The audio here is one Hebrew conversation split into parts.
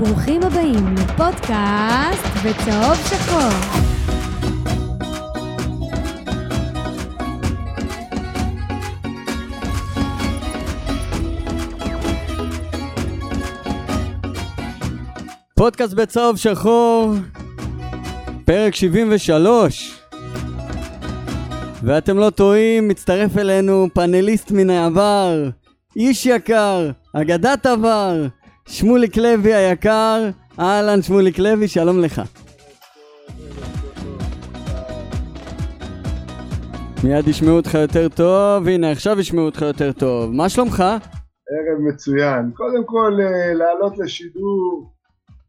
ברוכים הבאים לפודקאסט בצהוב שחור. פודקאסט בצהוב שחור, פרק 73. ואתם לא טועים, מצטרף אלינו פאנליסט מן העבר, איש יקר, אגדת עבר, שמוליק לוי היקר. אהלן שמוליק לוי, שלום לך. מיד ישמעו אותך יותר טוב, הנה עכשיו ישמעו אותך יותר טוב. מה שלומך? ערב מצוין. קודם כל, אה, לעלות לשידור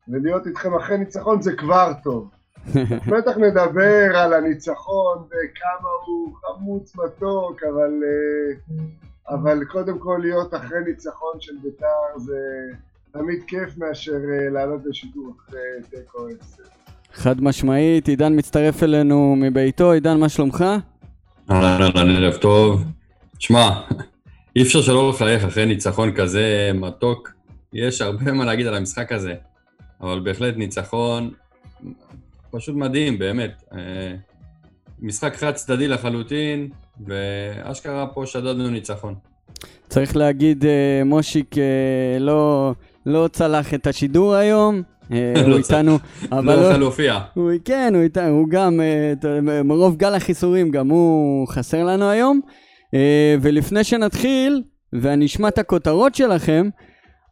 ולהיות איתכם אחרי ניצחון זה כבר טוב. בטח נדבר על הניצחון וכמה הוא חמוץ מתוק, אבל, אה, אבל קודם כל להיות אחרי ניצחון של בית"ר זה תמיד כיף מאשר אה, לעלות לשידור אחרי תיקו 10. חד משמעית, עידן מצטרף אלינו מביתו, עידן מה שלומך? אהלן, ערב טוב. שמע, אי אפשר שלא לחייך אחרי ניצחון כזה מתוק. יש הרבה מה להגיד על המשחק הזה, אבל בהחלט ניצחון פשוט מדהים, באמת. אה, משחק חד צדדי לחלוטין, ואשכרה פה שדדנו ניצחון. צריך להגיד, אה, מושיק לא, לא צלח את השידור היום. הוא לא איתנו, אבל לא יכול להופיע. הוא, כן, הוא איתנו, הוא גם, מרוב גל החיסורים, גם הוא חסר לנו היום. ולפני שנתחיל, ואני אשמע את הכותרות שלכם,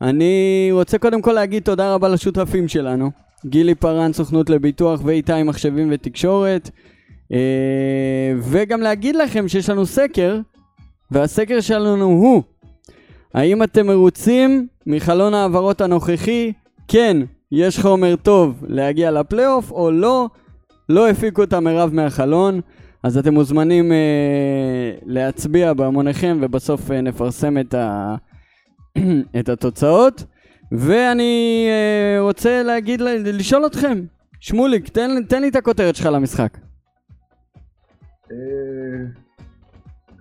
אני רוצה קודם כל להגיד תודה רבה לשותפים שלנו. גילי פארן, סוכנות לביטוח ואיתי מחשבים ותקשורת. אה, וגם להגיד לכם שיש לנו סקר, והסקר שלנו הוא האם אתם מרוצים מחלון ההעברות הנוכחי? כן, יש חומר טוב להגיע לפלייאוף, או לא, לא הפיקו את המרב מהחלון. אז אתם מוזמנים אה, להצביע בהמוניכם ובסוף אה, נפרסם את, ה, את התוצאות. ואני אה, רוצה להגיד, לשאול אתכם, שמוליק, תן, תן לי את הכותרת שלך למשחק.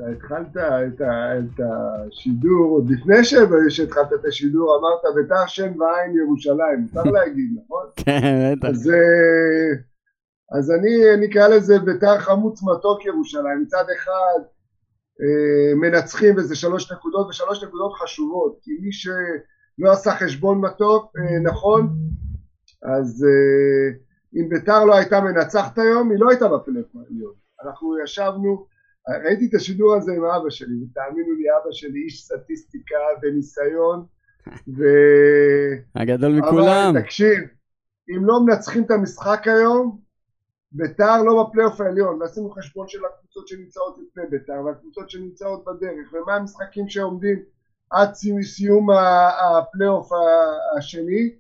אה, אתה התחלת את, ה, את השידור, עוד לפני שהתחלת את השידור אמרת ביתר שם ועין ירושלים, מותר להגיד, נכון? כן, בטח. אז, אה, אז אני נקרא לזה ביתר חמוץ מתוק ירושלים, מצד אחד מנצחים וזה שלוש נקודות ושלוש נקודות חשובות, כי מי ש... לא עשה חשבון מתוק אה, נכון אז אה, אם ביתר לא הייתה מנצחת היום היא לא הייתה העליון אנחנו ישבנו ראיתי את השידור הזה עם אבא שלי ותאמינו לי אבא שלי איש סטטיסטיקה וניסיון ו... הגדול מכולם. אבל תקשיב אם לא מנצחים את המשחק היום ביתר לא בפלייאוף העליון ועשינו חשבון של הקבוצות שנמצאות לפני ביתר והקבוצות שנמצאות בדרך ומה המשחקים שעומדים עד סיום הפלייאוף השני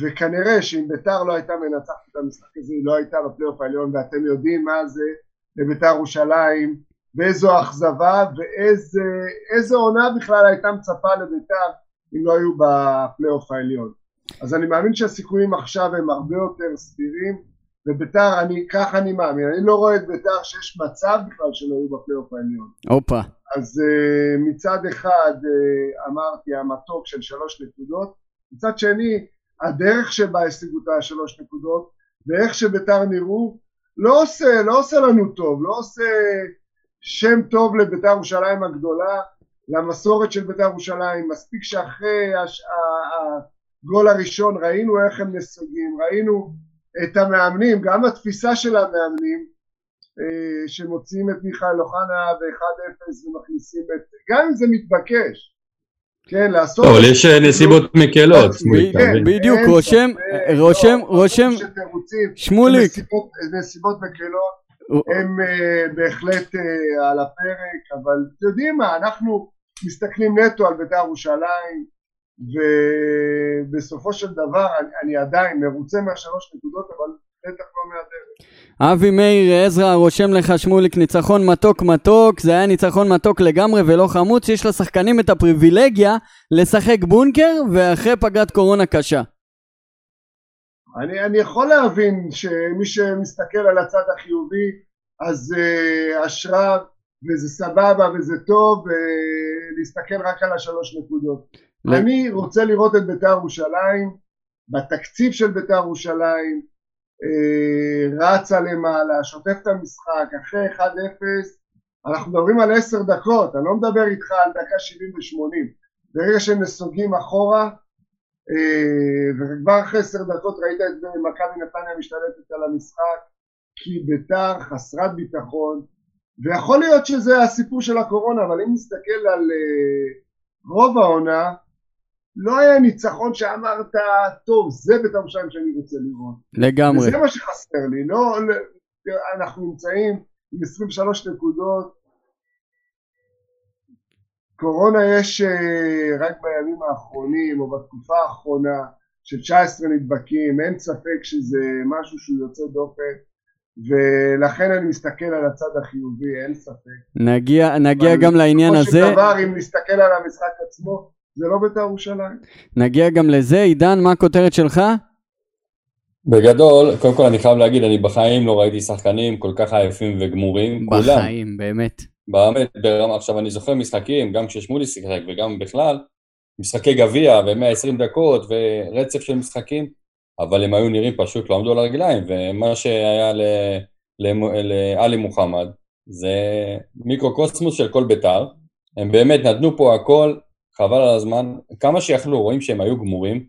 וכנראה שאם ביתר לא הייתה מנצחת את המשחק הזה היא לא הייתה בפלייאוף העליון ואתם יודעים מה זה לביתר ירושלים ואיזו אכזבה ואיזה עונה בכלל הייתה מצפה לביתר אם לא היו בפלייאוף העליון אז אני מאמין שהסיכויים עכשיו הם הרבה יותר סבירים וביתר, אני, ככה אני מאמין, אני לא רואה את ביתר שיש מצב בכלל שלא יהיו בפלייאוף העליון. הופה. אז uh, מצד אחד uh, אמרתי המתוק של שלוש נקודות, מצד שני הדרך שבה השיגו את השלוש נקודות ואיך שביתר נראו לא עושה, לא עושה לנו טוב, לא עושה שם טוב לביתר ירושלים הגדולה, למסורת של ביתר ירושלים, מספיק שאחרי הש... הגול הראשון ראינו איך הם נסוגים, ראינו את המאמנים, גם התפיסה של המאמנים אה, שמוציאים את מיכאל אוחנה ב-1-0 ומכניסים את, גם אם זה מתבקש, כן, לעשות... אבל יש אה, נסיבות מקלות. כן, בדיוק, רושם, רושם, רושם, שמוליק. נסיבות מקלות הם אה, בהחלט על הפרק, אבל אתם יודעים מה, אנחנו מסתכלים נטו על בית"ר ירושלים, ובסופו של דבר אני, אני עדיין מרוצה מהשלוש נקודות אבל בטח לא מהדרך. אבי מאיר עזרא רושם לך שמוליק ניצחון מתוק מתוק זה היה ניצחון מתוק לגמרי ולא חמוץ יש לשחקנים את הפריבילגיה לשחק בונקר ואחרי פגרת קורונה קשה. אני, אני יכול להבין שמי שמסתכל על הצד החיובי אז uh, אשרה וזה סבבה וזה טוב ולהסתכל רק על השלוש נקודות. אני רוצה לראות את בית"ר ירושלים בתקציב של בית"ר ירושלים, אה, רצה למעלה, שוטף את המשחק, אחרי 1-0, אנחנו מדברים על 10 דקות, אני לא מדבר איתך על דקה 70 ו-80, ברגע שהם נסוגים אחורה, וכבר אחרי 10 דקות ראית את מכבי נתניה משתלטת על המשחק, כי בית"ר חסרת ביטחון, ויכול להיות שזה הסיפור של הקורונה, אבל אם נסתכל על אה, רוב העונה, לא היה ניצחון שאמרת, טוב, זה בית המשלם שאני רוצה לראות. לגמרי. וזה מה שחסר לי, לא, אנחנו נמצאים עם 23 נקודות, קורונה יש אה, רק בימים האחרונים או בתקופה האחרונה של 19 נדבקים, אין ספק שזה משהו שהוא יוצא דופן ולכן אני מסתכל על הצד החיובי, אין ספק. נגיע, נגיע גם לעניין הזה. בסופו של דבר, אם נסתכל על המשחק עצמו, זה לא בית"ר ירושלים. נגיע גם לזה. עידן, מה הכותרת שלך? בגדול, קודם כל אני חייב להגיד, אני בחיים לא ראיתי שחקנים כל כך עייפים וגמורים. בחיים, כולם. באמת. באמת, ברמה, עכשיו אני זוכר משחקים, גם כששמולי שיחק וגם בכלל, משחקי גביע ו-120 דקות ורצף של משחקים, אבל הם היו נראים פשוט לא עמדו על הרגליים, ומה שהיה לעלי מוחמד זה מיקרוקוסמוס של כל בית"ר, הם באמת נתנו פה הכל, חבל על הזמן, כמה שיכלו, רואים שהם היו גמורים,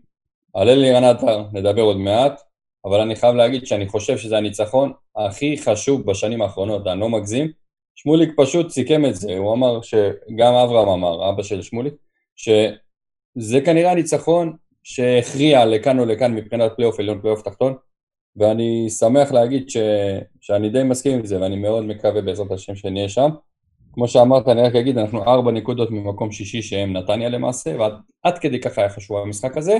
על אלירן עטר נדבר עוד מעט, אבל אני חייב להגיד שאני חושב שזה הניצחון הכי חשוב בשנים האחרונות, אני לא מגזים, שמוליק פשוט סיכם את זה, הוא אמר שגם אברהם אמר, אבא של שמוליק, שזה כנראה הניצחון שהכריע לכאן או לכאן מבחינת פלייאוף עליון, פלייאוף תחתון, ואני שמח להגיד ש... שאני די מסכים עם זה, ואני מאוד מקווה בעזרת השם שנהיה שם. כמו שאמרת, אני רק אגיד, אנחנו ארבע נקודות ממקום שישי שהם נתניה למעשה, ועד כדי ככה היה חשוב המשחק הזה,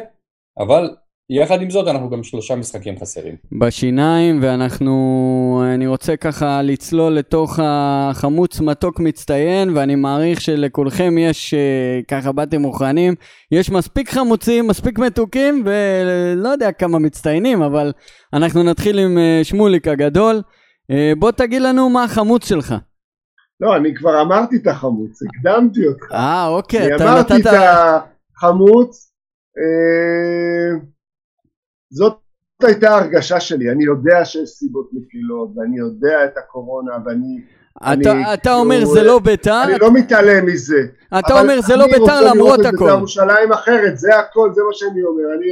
אבל יחד עם זאת אנחנו גם שלושה משחקים חסרים. בשיניים, ואנחנו, אני רוצה ככה לצלול לתוך החמוץ מתוק מצטיין, ואני מעריך שלכולכם יש, אה, ככה באתם מוכנים, יש מספיק חמוצים, מספיק מתוקים, ולא יודע כמה מצטיינים, אבל אנחנו נתחיל עם אה, שמוליק הגדול. אה, בוא תגיד לנו מה החמוץ שלך. לא, אני כבר אמרתי את החמוץ, הקדמתי אותך. אה, אוקיי. אני אמרתי את החמוץ. אה... זאת הייתה הרגשה שלי, אני יודע שיש סיבות מפילות, ואני יודע את הקורונה, ואני... אתה, אני, אתה אומר כאילו, זה לא בית"ר? אני לא מתעלם מזה. אתה אומר זה לא בית"ר למרות הכל. אני רוצה לראות את ירושלים אחרת, זה הכל, זה מה שאני אומר. אני,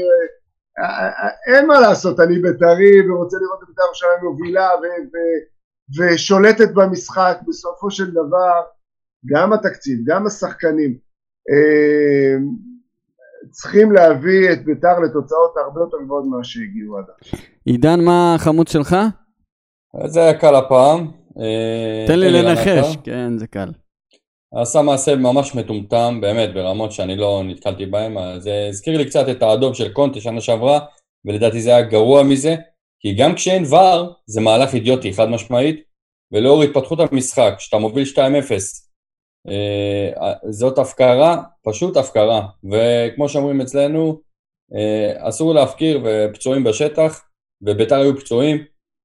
אה, אה, אה, אין מה לעשות, אני בית"רי ורוצה לראות את בית"ר ירושלים מובילה ו, ו, ושולטת במשחק, בסופו של דבר, גם התקציב, גם השחקנים. צריכים להביא את ביתר לתוצאות הרבה יותר גבוהות ממה שהגיעו עד עכשיו. עידן, מה החמוץ שלך? זה היה קל הפעם. אה, תן לי לנחש, כן, זה קל. עשה מעשה ממש מטומטם, באמת, ברמות שאני לא נתקלתי בהם. זה הזכיר לי קצת את האדום של קונטה שנה שעברה, ולדעתי זה היה גרוע מזה, כי גם כשאין ור, זה מהלך אידיוטי, חד משמעית, ולאור התפתחות המשחק, כשאתה מוביל 2-0, אה, זאת הפקרה, פשוט הפקרה, וכמו שאומרים אצלנו, אה, אסור להפקיר ופצועים בשטח, וביתר היו פצועים,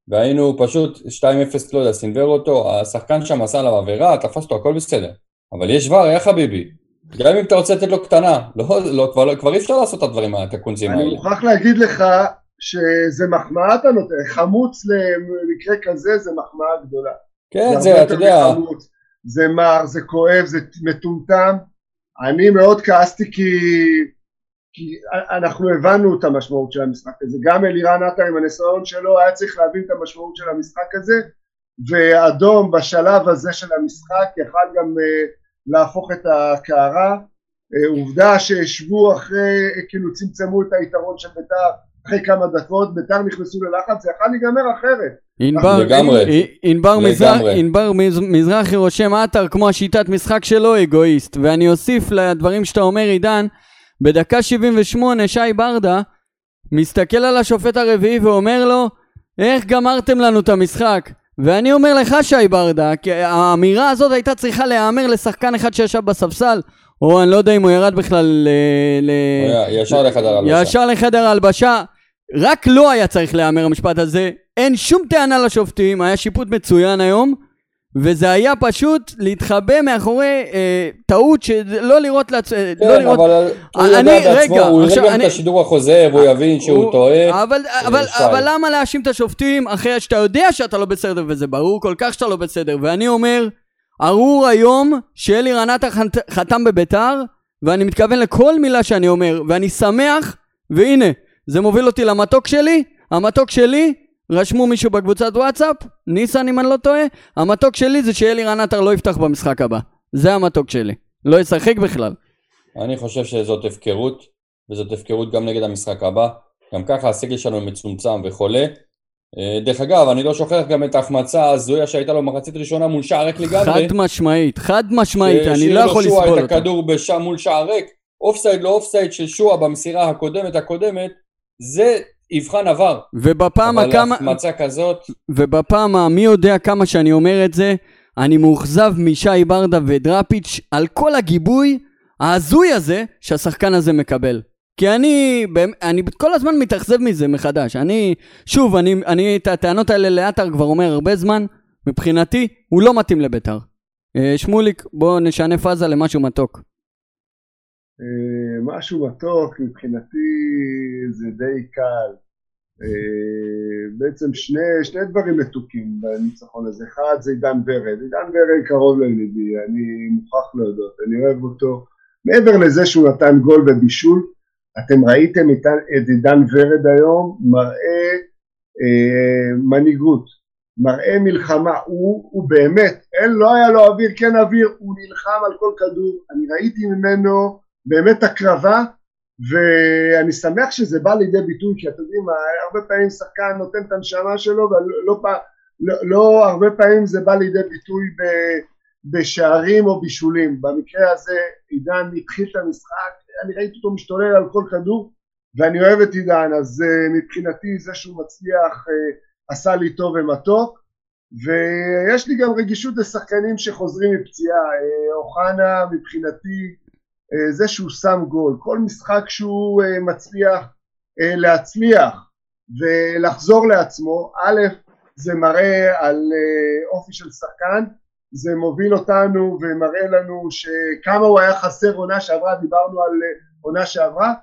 והיינו פשוט 2-0, לא יודע, סינוור אותו, השחקן שם עשה עליו עבירה, תפס אותו, הכל בסדר. אבל יש ור, יא חביבי. גם אם אתה רוצה לתת לו קטנה, לא, לא, כבר, כבר אי אפשר לעשות את הדברים, את הקונצים האלה. אני מוכרח להגיד לך שזה מחמאה אתה נותן, חמוץ למקרה כזה זה מחמאה גדולה. כן, זה, אתה יודע... מחמוץ. זה מר, זה כואב, זה מטומטם. אני מאוד כעסתי כי, כי אנחנו הבנו את המשמעות של המשחק הזה. גם אלירן עטר עם הניסיון שלו היה צריך להבין את המשמעות של המשחק הזה, ואדום בשלב הזה של המשחק יכל גם uh, להפוך את הקערה. Uh, עובדה שהשוו אחרי, כאילו צמצמו את היתרון של בית"ר אחרי כמה דקות, בית"ר נכנסו ללחץ, זה יכול להיגמר אחרת. ענבר מזרחי רושם עטר כמו השיטת משחק שלו אגואיסט ואני אוסיף לדברים שאתה אומר עידן בדקה 78 שי ברדה מסתכל על השופט הרביעי ואומר לו איך גמרתם לנו את המשחק ואני אומר לך שי ברדה כי האמירה הזאת הייתה צריכה להיאמר לשחקן אחד שישב בספסל או אני לא יודע אם הוא ירד בכלל ל... ל... ישר לחדר הלבשה. ישר לחדר הלבשה. רק לא היה צריך להיאמר המשפט הזה, אין שום טענה לשופטים, היה שיפוט מצוין היום, וזה היה פשוט להתחבא מאחורי אה, טעות שלא לראות לעצ... כן, לא לראות... אבל הוא אני- יודע בעצמו, רגע, הוא עכשיו, יראה גם אני- את השידור החוזר והוא יבין שהוא הוא- טועה. אבל, אבל. אבל למה להאשים את השופטים אחרי שאתה יודע שאתה לא בסדר וזה ברור כל כך שאתה לא בסדר ואני אומר ארור היום שאלי רנטה חת- חתם בביתר ואני מתכוון לכל מילה שאני אומר ואני שמח והנה זה מוביל אותי למתוק שלי המתוק שלי רשמו מישהו בקבוצת וואטסאפ ניסן אם אני לא טועה המתוק שלי זה שאלי רנטר לא יפתח במשחק הבא זה המתוק שלי לא ישחק בכלל אני חושב שזאת הפקרות, וזאת הפקרות גם נגד המשחק הבא. גם ככה הסגל שלנו מצומצם וחולה. אה, דרך אגב, אני לא שוכח גם את ההחמצה ההזויה שהייתה לו במחצית ראשונה מול שער ריק לגמרי. חד משמעית חד משמעית אני שהשאיר לא לו יכול שועה לסבול את אותה הכדור בשם מול שער ריק. אופסייד לא אופסייד של שועה במסירה הקודמת הקודמת, זה יבחן עבר. ובפעם אבל הכמה, החמצה כזאת, ובפעם המי יודע כמה שאני אומר את זה, אני מאוכזב משי ברדה ודראפיץ' על כל הגיבוי ההזוי הזה שהשחקן הזה מקבל. כי אני, אני כל הזמן מתאכזב מזה מחדש. אני, שוב, אני, אני את הטענות האלה לעטר כבר אומר הרבה זמן, מבחינתי הוא לא מתאים לביתר. אה, שמוליק, בוא נשנה פאזה למשהו מתוק. אה, משהו מתוק, מבחינתי זה די קל. אה, בעצם שני, שני דברים מתוקים בניצחון הזה. אחד זה עידן ורד. עידן ורד קרוב לליבי, אני מוכרח להודות, אני אוהב אותו. מעבר לזה שהוא נתן גול ובישול, אתם ראיתם את, את עידן ורד היום, מראה אה, מנהיגות, מראה מלחמה, הוא, הוא באמת, אין, לא היה לו אוויר, כן אוויר, הוא נלחם על כל כדור, אני ראיתי ממנו באמת הקרבה ואני שמח שזה בא לידי ביטוי כי אתם יודעים הרבה פעמים שחקן נותן את הנשמה שלו ולא לא, לא, הרבה פעמים זה בא לידי ביטוי ב, בשערים או בישולים. במקרה הזה עידן התחיל את המשחק אני ראיתי אותו משתולל על כל כדור ואני אוהב את עידן אז uh, מבחינתי זה שהוא מצליח uh, עשה לי טוב ומתוק ויש לי גם רגישות לשחקנים שחוזרים מפציעה. אה, אוחנה מבחינתי אה, זה שהוא שם גול, כל משחק שהוא אה, מצליח אה, להצליח ולחזור לעצמו, א' זה מראה על אה, אופי של שחקן, זה מוביל אותנו ומראה לנו שכמה הוא היה חסר עונה שעברה, דיברנו על אה, עונה שעברה,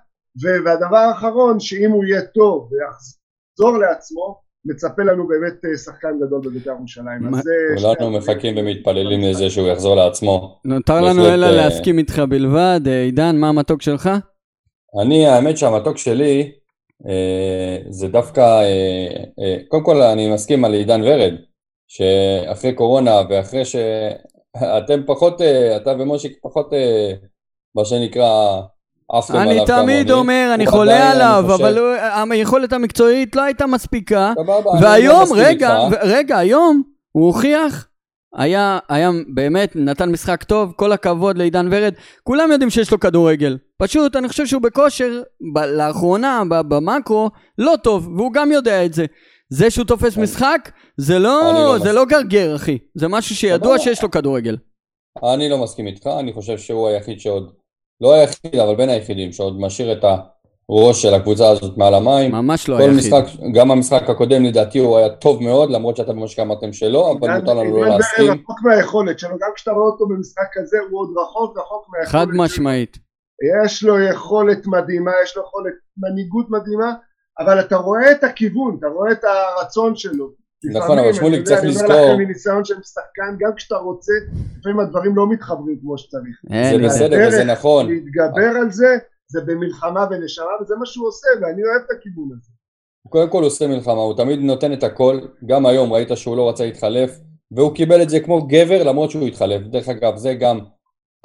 והדבר האחרון שאם הוא יהיה טוב ויחזור לעצמו, מצפה לנו באמת אה, שחקן גדול בבית"ר ירושלים. שני כולנו הדברים. מחכים ומתפללים לזה שהוא יחזור לעצמו. נותר לנו אלא אה, להסכים איתך בלבד. אה, עידן, מה המתוק שלך? אני, האמת שהמתוק שלי אה, זה דווקא, אה, אה, קודם כל אני מסכים על עידן ורד, שאחרי קורונה ואחרי שאתם פחות, אה, אתה ומושיק פחות, אה, מה שנקרא, אני תמיד כמוני. אומר, אני חולה עדיין, אני עליו, חושב- אבל היכולת המקצועית לא הייתה מספיקה. לא והיום, מסכים רגע, רגע, היום הוא הוכיח, היה, היה באמת, נתן משחק טוב, כל הכבוד לעידן ורד. כולם יודעים שיש לו כדורגל. פשוט, אני חושב שהוא בכושר, ב- לאחרונה, ב- במקרו, לא טוב, והוא גם יודע את זה. זה שהוא תופס אני- משחק, זה לא, לא זה. לא גרגר, אחי. זה משהו שידוע. שיש לו כדורגל. אני לא מסכים איתך, אני חושב שהוא היחיד שעוד, לא היחיד, אבל בין היחידים שעוד משאיר את הראש של הקבוצה הזאת מעל המים. ממש לא כל היחיד. משחק, גם המשחק הקודם לדעתי הוא היה טוב מאוד, למרות שאתם ממש אמרתם שלא, אבל מותר לנו לא להסכים. ורד רחוק מהיכולת שלו, גם כשאתה רואה אותו במשחק כזה הוא עוד רחוק רחוק מהיכולת חד. משמעית. יש לו יכולת מדהימה, יש לו יכולת מנהיגות מדהימה, אבל אתה רואה את הכיוון, אתה רואה את הרצון שלו. נכון, אבל שמוליק, צריך אני לזכור- אומר לכם מניסיון של שחקן, גם כשאתה רוצה, לפעמים הדברים לא מתחברים כמו שצריך. זה בסדר וזה נכון. להתגבר על זה, זה במלחמה ונשמה, וזה מה שהוא עושה, ואני אוהב את הכיוון הזה. קודם כל הוא עושה מלחמה, הוא תמיד נותן את הכל, גם היום ראית שהוא לא רצה להתחלף, והוא קיבל את זה כמו גבר למרות שהוא התחלף. דרך אגב, זה גם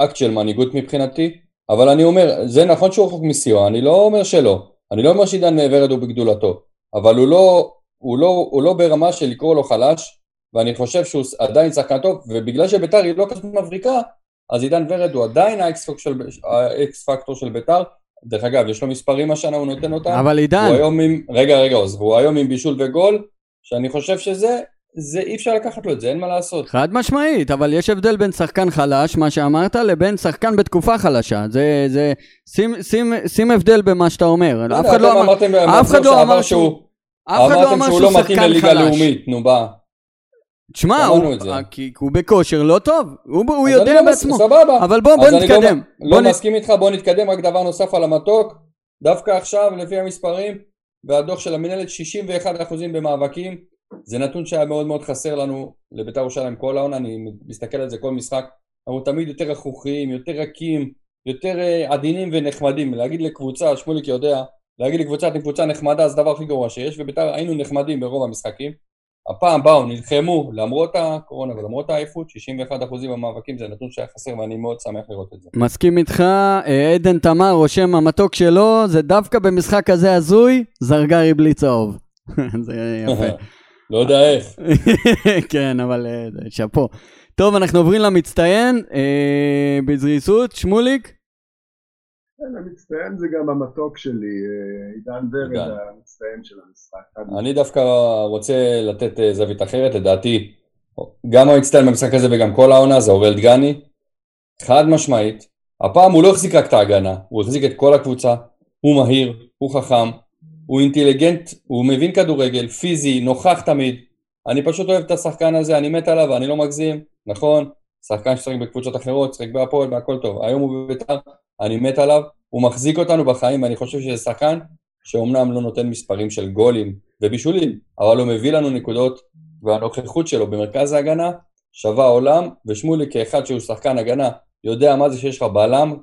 אקט של מנהיגות מבחינתי, אבל אני אומר, זה נכון שהוא רחוק מסיוע, אני לא אומר שלא. אני לא אומר שעידן ורד הוא בגדולתו, אבל הוא לא, הוא לא, הוא לא ברמה של לקרוא לו חלש, ואני חושב שהוא עדיין שחקן טוב, ובגלל שביתר היא לא כזאת מבריקה, אז עידן ורד הוא עדיין האקס פקטור של, ביתר. דרך אגב, יש לו מספרים השנה, הוא נותן אותם. אבל עידן, הוא היום עם, רגע רגע עוז, והוא היום עם בישול וגול, שאני חושב שזה, זה אי אפשר לקחת לו את זה, אין מה לעשות. חד משמעית, אבל יש הבדל בין שחקן חלש, מה שאמרת, לבין שחקן בתקופה חלשה. זה, זה, שים, שים, שים הבדל במה שאתה אומר. אף אחד לא אמר, אף אחד לא אמר שהוא, אף אחד לא אמר שהוא לא מתאים שחקן לליגה חלש. לאומית, נו בא. תשמע, הוא-. אה, הוא בכושר לא טוב, הוא יודע לא בעצמו. סבבה. אבל בוא, בוא לא- נתקדם. לא מסכים איתך, בוא נתקדם, רק דבר נוסף על המתוק. דווקא עכשיו, לפי המספרים, והדוח של המנהלת, 61% במאבקים. זה נתון שהיה מאוד מאוד חסר לנו לבית"ר ירושלים כל העונה, אני מסתכל על זה כל משחק. אנחנו תמיד יותר רכרוכיים, יותר רכים, יותר אה, עדינים ונחמדים. להגיד לקבוצה, שמוליק יודע, להגיד לקבוצה, אתם קבוצה נחמדה, זה הדבר הכי גרוע שיש, ובית"ר היינו נחמדים ברוב המשחקים. הפעם באו, נלחמו, למרות הקורונה ולמרות העייפות, 61% במאבקים זה נתון שהיה חסר ואני מאוד שמח לראות את זה. מסכים איתך, אה, עדן תמר רושם המתוק שלו, זה דווקא במשחק כזה הזוי, זרגרי בלי צהוב. זה יפה. לא יודע איך. כן, אבל אה, שאפו. טוב, אנחנו עוברים למצטיין, אה, בזריזות, שמוליק. כן, המצטיין זה גם המתוק שלי, אה, עידן ורד. המצטיין של המשחק. אני דווקא רוצה לתת אה, זווית אחרת, לדעתי, גם המצטיין במשחק הזה וגם כל העונה זה אוראל דגני, חד משמעית, הפעם הוא לא החזיק רק את ההגנה, הוא החזיק את כל הקבוצה, הוא מהיר, הוא חכם, הוא אינטליגנט, הוא מבין כדורגל, פיזי, נוכח תמיד, אני פשוט אוהב את השחקן הזה, אני מת עליו, אני לא מגזים, נכון, שחקן ששחק בקבוצות אחרות, שחק בהפועל והכל טוב, היום הוא בבית"ר, אני מת עליו, הוא מחזיק אותנו בחיים, ואני חושב שזה שחקן שאומנם לא נותן מספרים של גולים ובישולים, אבל הוא מביא לנו נקודות, והנוכחות שלו במרכז ההגנה שווה עולם, ושמולי כאחד שהוא שחקן הגנה, יודע מה זה שיש לך בלם,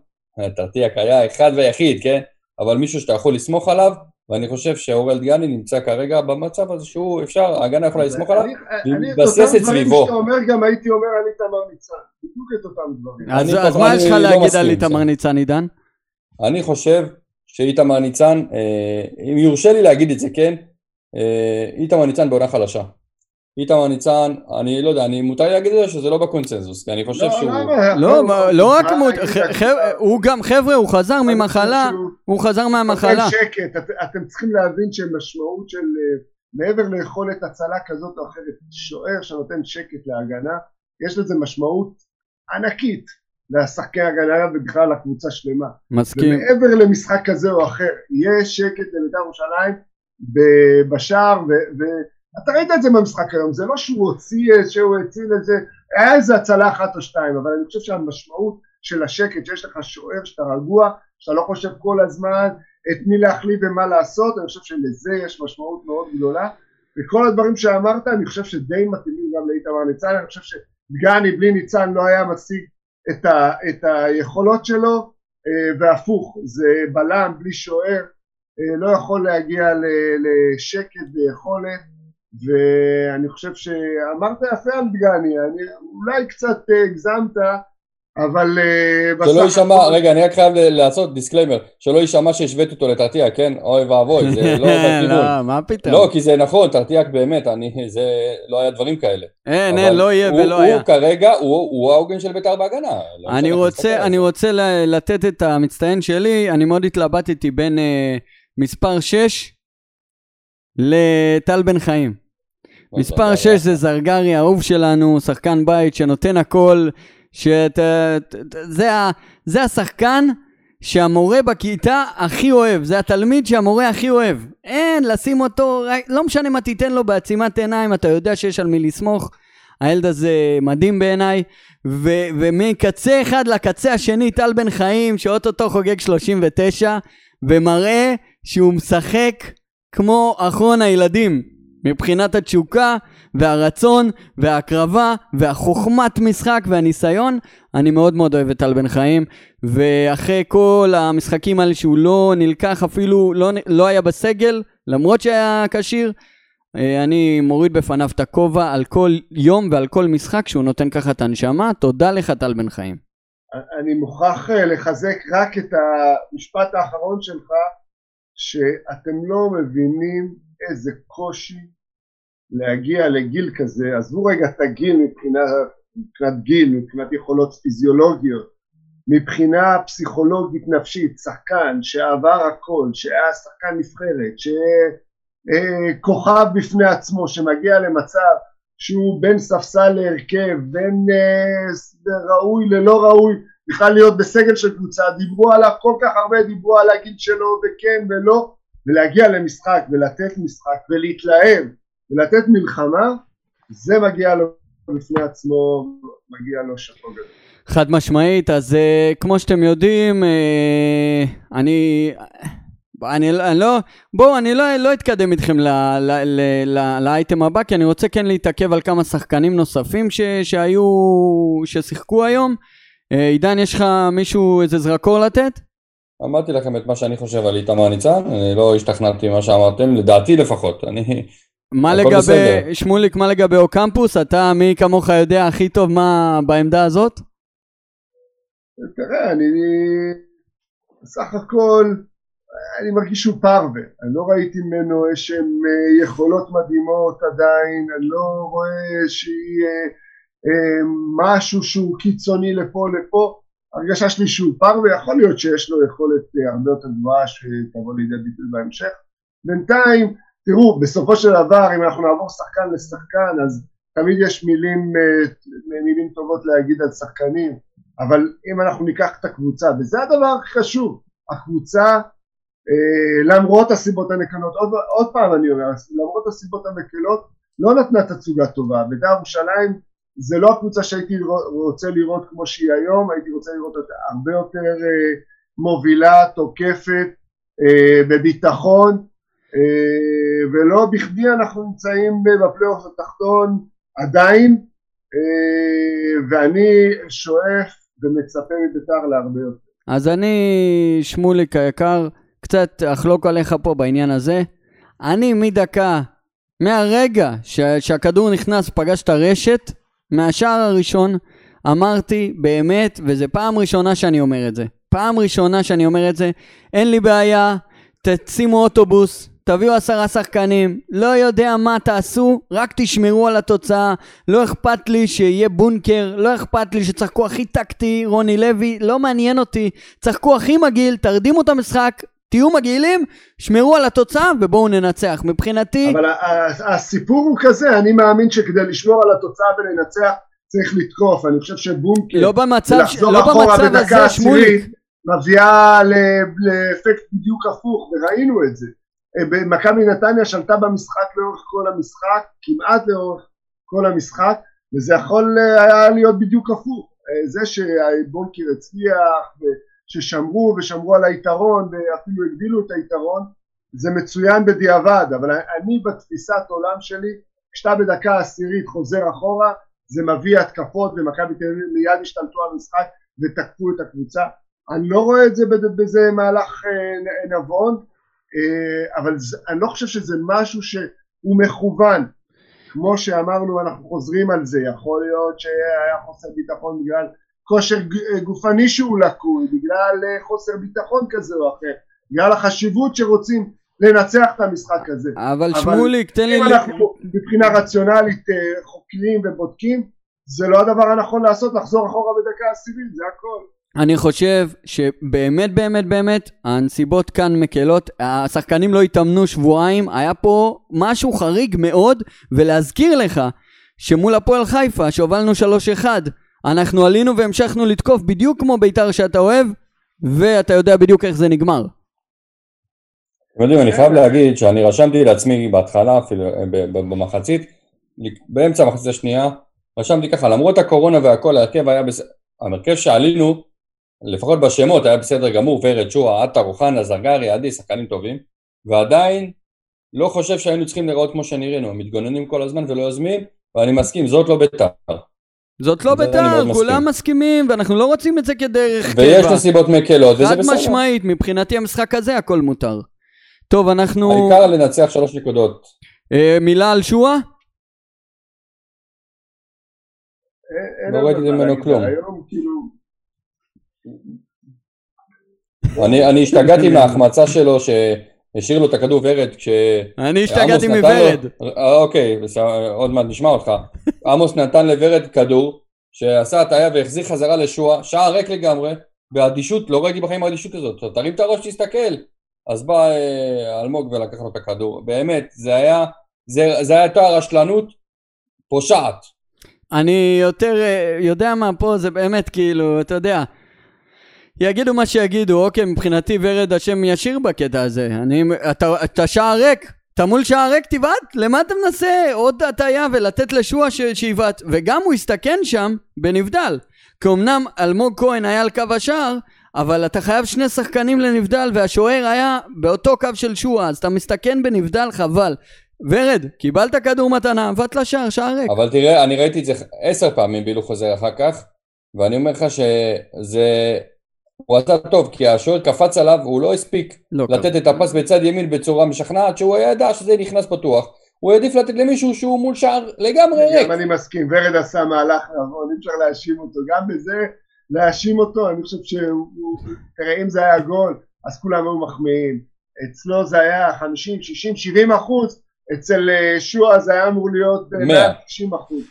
תרתיאק היה האחד והיחיד, כן? אבל מישהו שאתה יכול לסמוך עליו, ואני חושב שאורל דגני נמצא כרגע במצב הזה שהוא אפשר, ההגנה יכולה לסמוך עליו, אני- אני את אותם דברים סביבו. שאתה אומר, גם הייתי אומר על איתמר ניצן. בדיוק את אותם דברים. אז מה יש לך לא להגיד על איתמר. ניצן, עידן? אני חושב שאיתמר ניצן, אה, אם יורשה לי להגיד את זה, כן? אה, איתמר ניצן בעונה חלשה. איתמר ניצן, אני לא יודע, אני מותר לי להגיד את זה שזה לא בקונצנזוס, כי אני חושב לא, שהוא... לא, הכל- מה- לא רק מות... הוא גם, חבר'ה, הוא חזר ממחלה, הוא חזר מהמחלה. שקט, את, אתם צריכים להבין שמשמעות של אה, מעבר ליכולת הצלה כזאת או אחרת, שוער שנותן שקט להגנה, יש לזה משמעות ענקית לשחקי הגנה ובכלל לקבוצה שלמה. מסכים. ומעבר למשחק כזה או אחר, יש שקט לבית"ר ירושלים בשער, ואתה ראית את זה במשחק היום, זה לא שהוא הוציא, שהוא הציל איזה, היה איזה הצלה אחת או שתיים, אבל אני חושב שהמשמעות של השקט, שיש לך שוער שאתה רגוע, שאתה לא חושב כל הזמן את מי להחליט ומה לעשות, אני חושב שלזה יש משמעות מאוד גדולה, וכל הדברים שאמרת אני חושב שדי מתאימים גם לאיתמר ניצן, אני חושב שדגני בלי ניצן לא היה משיג את, ה, את היכולות שלו, אה, והפוך, זה בלם בלי שוער, אה, לא יכול להגיע לשקט ויכולת, ואני חושב שאמרת יפה על דגני, אני, אולי קצת אה, הגזמת, אבל אה, בסך שלא יישמע, רגע, אני רק חייב לעשות דיסקליימר, שלא יישמע שהשוויתי אותו לטרטיאק, כן? אוי ואבוי, זה לא בכיוון. לא, מה פתאום? לא, כי זה נכון, טרטיאק באמת, אני, זה, לא היה דברים כאלה. אין, אין, לא יהיה הוא- ולא היה. הוא כרגע, הוא העוגן של בית"ר בהגנה. לא אני רוצה, אני. רוצה לתת את המצטיין שלי, אני מאוד התלבטתי בין אה, מספר 6 לטל בן חיים. מספר 6 זה זרגרי, האהוב שלנו, שחקן בית שנותן הכל, שאת, זה, ה- זה השחקן שהמורה בכיתה הכי אוהב, זה התלמיד שהמורה הכי אוהב. אין, לשים אותו, לא משנה מה תיתן לו בעצימת עיניים, אתה יודע שיש על מי לסמוך. הילד הזה מדהים בעיניי, ו- ומקצה אחד לקצה השני, טל בן חיים, שאו-טו-טו חוגג 39, ומראה שהוא משחק כמו אחרון הילדים, מבחינת התשוקה והרצון וההקרבה והחוכמת משחק והניסיון. אני מאוד מאוד אוהב את טל בן חיים, ואחרי כל המשחקים האלה שהוא לא נלקח אפילו, לא, לא היה בסגל, למרות שהיה כשיר, אה, אני מוריד בפניו את הכובע על כל יום ועל כל משחק שהוא נותן ככה את הנשמה. תודה לך, טל בן חיים. אני מוכרח אה, לחזק רק את המשפט האחרון שלך, שאתם לא מבינים איזה קושי להגיע לגיל כזה, עזבו רגע את הגיל מבחינה, מבחינת גיל, מבחינת יכולות פיזיולוגיות, מבחינה פסיכולוגית נפשית, שחקן שעבר הכל, שהיה שחקן נבחרת, שכוכב בפני עצמו, שמגיע למצב שהוא בין ספסל להרכב, בין אה, ראוי ללא ראוי, בכלל להיות בסגל של קבוצה, דיברו עליו כל כך הרבה, דיברו על הגיל שלו וכן ולא, ולהגיע למשחק ולתת משחק ולהתלהב ולתת מלחמה, זה מגיע לו בפני עצמו, מגיע לו שאפו גדול. חד משמעית, אז uh, כמו שאתם יודעים, uh, אני... אני, אני לא, בואו, אני לא, לא אתקדם איתכם לאייטם הבא, כי אני רוצה כן להתעכב על כמה שחקנים נוספים ש, שהיו, ששיחקו היום. אה, עידן, יש לך מישהו, איזה זרקור לתת? אמרתי לכם את מה שאני חושב על איתמר ניצן, אני לא השתכנעתי ממה שאמרתם, לדעתי לפחות, אני... מה לגבי. שמוליק, מה לגבי אוקמפוס? אתה, מי כמוך יודע הכי טוב מה בעמדה הזאת? תראה, אני סך הכל, אני מרגיש שהוא פרווה, אני לא ראיתי ממנו איזשהן אה, יכולות מדהימות עדיין, אני לא רואה אה, אה, משהו שהוא קיצוני לפה לפה, הרגשה שלי שהוא פרווה, יכול להיות שיש לו יכולת הרבה יותר גבוהה שתבוא לידי ביטוי בהמשך. בינתיים, תראו, בסופו של דבר, אם אנחנו נעבור שחקן לשחקן, אז תמיד יש מילים, מילים טובות להגיד על שחקנים, אבל אם אנחנו ניקח את הקבוצה, וזה הדבר הכי חשוב, הקבוצה אה, למרות הסיבות הנקלות, עוד, עוד פעם אני אומר, למרות הסיבות המקלות לא נתנה תצוגה טובה, בית"ר ירושלים זה לא הקבוצה שהייתי רוצה לראות כמו שהיא היום, הייתי רוצה לראות אותה הרבה יותר אה, מובילה, תוקפת, אה, בביטחון, אה, ולא בכדי אנחנו נמצאים בפלייאוף התחתון עדיין, ואני שואף ומצפה מבית"ר להרבה יותר. אז אני, שמוליק היקר, קצת אחלוק עליך פה בעניין הזה. אני מדקה, מהרגע ש- שהכדור נכנס, פגש את הרשת, מהשער הראשון, אמרתי באמת, וזו פעם ראשונה שאני אומר את זה. פעם ראשונה שאני אומר את זה, אין לי בעיה, תשימו אוטובוס, תביאו עשרה שחקנים, לא יודע מה תעשו, רק תשמרו על התוצאה, לא אכפת לי שיהיה בונקר, לא אכפת לי שצחקו הכי טקטי, רוני לוי, לא מעניין אותי, צחקו הכי מגעיל, תרדימו את המשחק, תהיו מגעילים, שמרו על התוצאה ובואו ננצח. מבחינתי... אבל הסיפור הוא כזה, אני מאמין שכדי לשמור על התוצאה ולנצח צריך לתקוף, אני חושב שבונקר... לא במצב, לא במצב הזה, שמוליק. מביאה לאפקט בדיוק הפוך, וראינו את זה. אה, מכבי נתניה שלטה במשחק לאורך כל המשחק, כמעט לאורך כל המשחק, וזה יכול אה, היה להיות בדיוק הפוך. אה, זה שבונקר הצליח, ששמרו ושמרו על היתרון ואפילו הגדילו את היתרון זה מצוין בדיעבד אבל אני בתפיסת עולם שלי כשאתה בדקה עשירית חוזר אחורה זה מביא התקפות ומכבי תל אביב מיד השתלטו על המשחק ותקפו את הקבוצה. אני לא רואה את זה בזה מהלך אה, נבון אה, אבל אני לא חושב שזה משהו שהוא מכוון. כמו שאמרנו אנחנו חוזרים על זה. יכול להיות שהיה חוסר ביטחון בגלל כושר אה, גופני שהוא לקוי, בגלל אה, חוסר ביטחון כזה או אחר, בגלל החשיבות שרוצים לנצח את המשחק הזה. אבל, אבל שמוליק, תן לי... אם אנחנו מבחינה רציונלית אה, חוקרים ובודקים, זה לא הדבר הנכון לעשות, לחזור אחורה בדקה עשירית, זה הכל. אני חושב שבאמת באמת באמת הנסיבות כאן מקלות, השחקנים לא התאמנו שבועיים, היה פה משהו חריג מאוד, ולהזכיר לך שמול הפועל חיפה שהובלנו 3-1 אנחנו עלינו והמשכנו לתקוף בדיוק כמו בית"ר שאתה אוהב, ואתה יודע בדיוק איך זה נגמר. אתם יודעים, אני חייב להגיד שאני רשמתי לעצמי בהתחלה, אפילו אה, במחצית, באמצע המחצית השנייה, רשמתי ככה, למרות הקורונה והכל, ההרכב היה בסדר, המרכב שעלינו, לפחות בשמות, היה בסדר גמור, ורד, שועה, עטר, אוחנה, זרגרי, עדי, שחקנים טובים, ועדיין לא חושב שהיינו צריכים להיראות כמו שנראינו, הם מתגוננים כל הזמן ולא יוזמים, ואני מסכים, זאת לא בית"ר. זאת לא בית"ר, כולם מסכימים, ואנחנו לא רוצים את זה כדרך קבע. ויש נסיבות מקלות, וזה בסדר. חד משמעית, מבחינתי המשחק הזה הכל מותר. טוב, אנחנו... העיקר לנצח שלוש נקודות. אה, מילה על שואה? לא ראיתי ממנו כלום. כאילו- אני השתגעתי מההחמצה שלו, השאיר לו את הכדור ורד כש... אני השתגעתי מוורד. אה, אוקיי, עוד מעט נשמע אותך. עמוס נתן לוורד כדור, שעשה הטעיה והחזיר חזרה לשועה, שער ריק לגמרי, באדישות, לא ראיתי בחיים אדישות כזאת. תרים את הראש, תסתכל. אז בא אה, אלמוג ולקח לו את הכדור. באמת, זה היה, זה, זה הייתה רשלנות פושעת. אני יותר, אה, יודע מה פה, זה באמת כאילו, אתה יודע, יגידו מה שיגידו, אוקיי, מבחינתי ורד השם ישיר בקטע הזה. אני, אתה, אתה שער ריק, אתה מול שער ריק תבעט, למה אתה מנסה עוד הטעיה ולתת לשועה שיבעט? וגם הוא הסתכן שם בנבדל. כי אמנם אלמוג כהן היה על קו השער, אבל אתה חייב שני שחקנים לנבדל והשוער היה באותו קו של שועה, אז אתה מסתכן בנבדל חבל. ורד, קיבלת כדור מתנה, עבדת לשער, שער ריק. אבל תראה, אני ראיתי את זה עשר פעמים בהילוך חוזר אחר כך, ואני אומר לך שזה... הוא עשה טוב, כי השוער קפץ עליו, הוא לא הספיק לא לתת את הפס בצד ימין בצורה משכנעת, שהוא ידע שזה נכנס פתוח. הוא העדיף לתת למישהו שהוא מול שער לגמרי ריק. גם אני מסכים, ורד עשה מהלך נבון, אי אפשר להאשים אותו, גם בזה להאשים אותו, אני חושב שהוא, תראה אם זה היה גול, אז כולם היו מחמיאים, אצלו זה היה 50, 60, 70 אחוז, אצל אה, שועה זה היה אמור להיות אה, 100. 90 אחוז.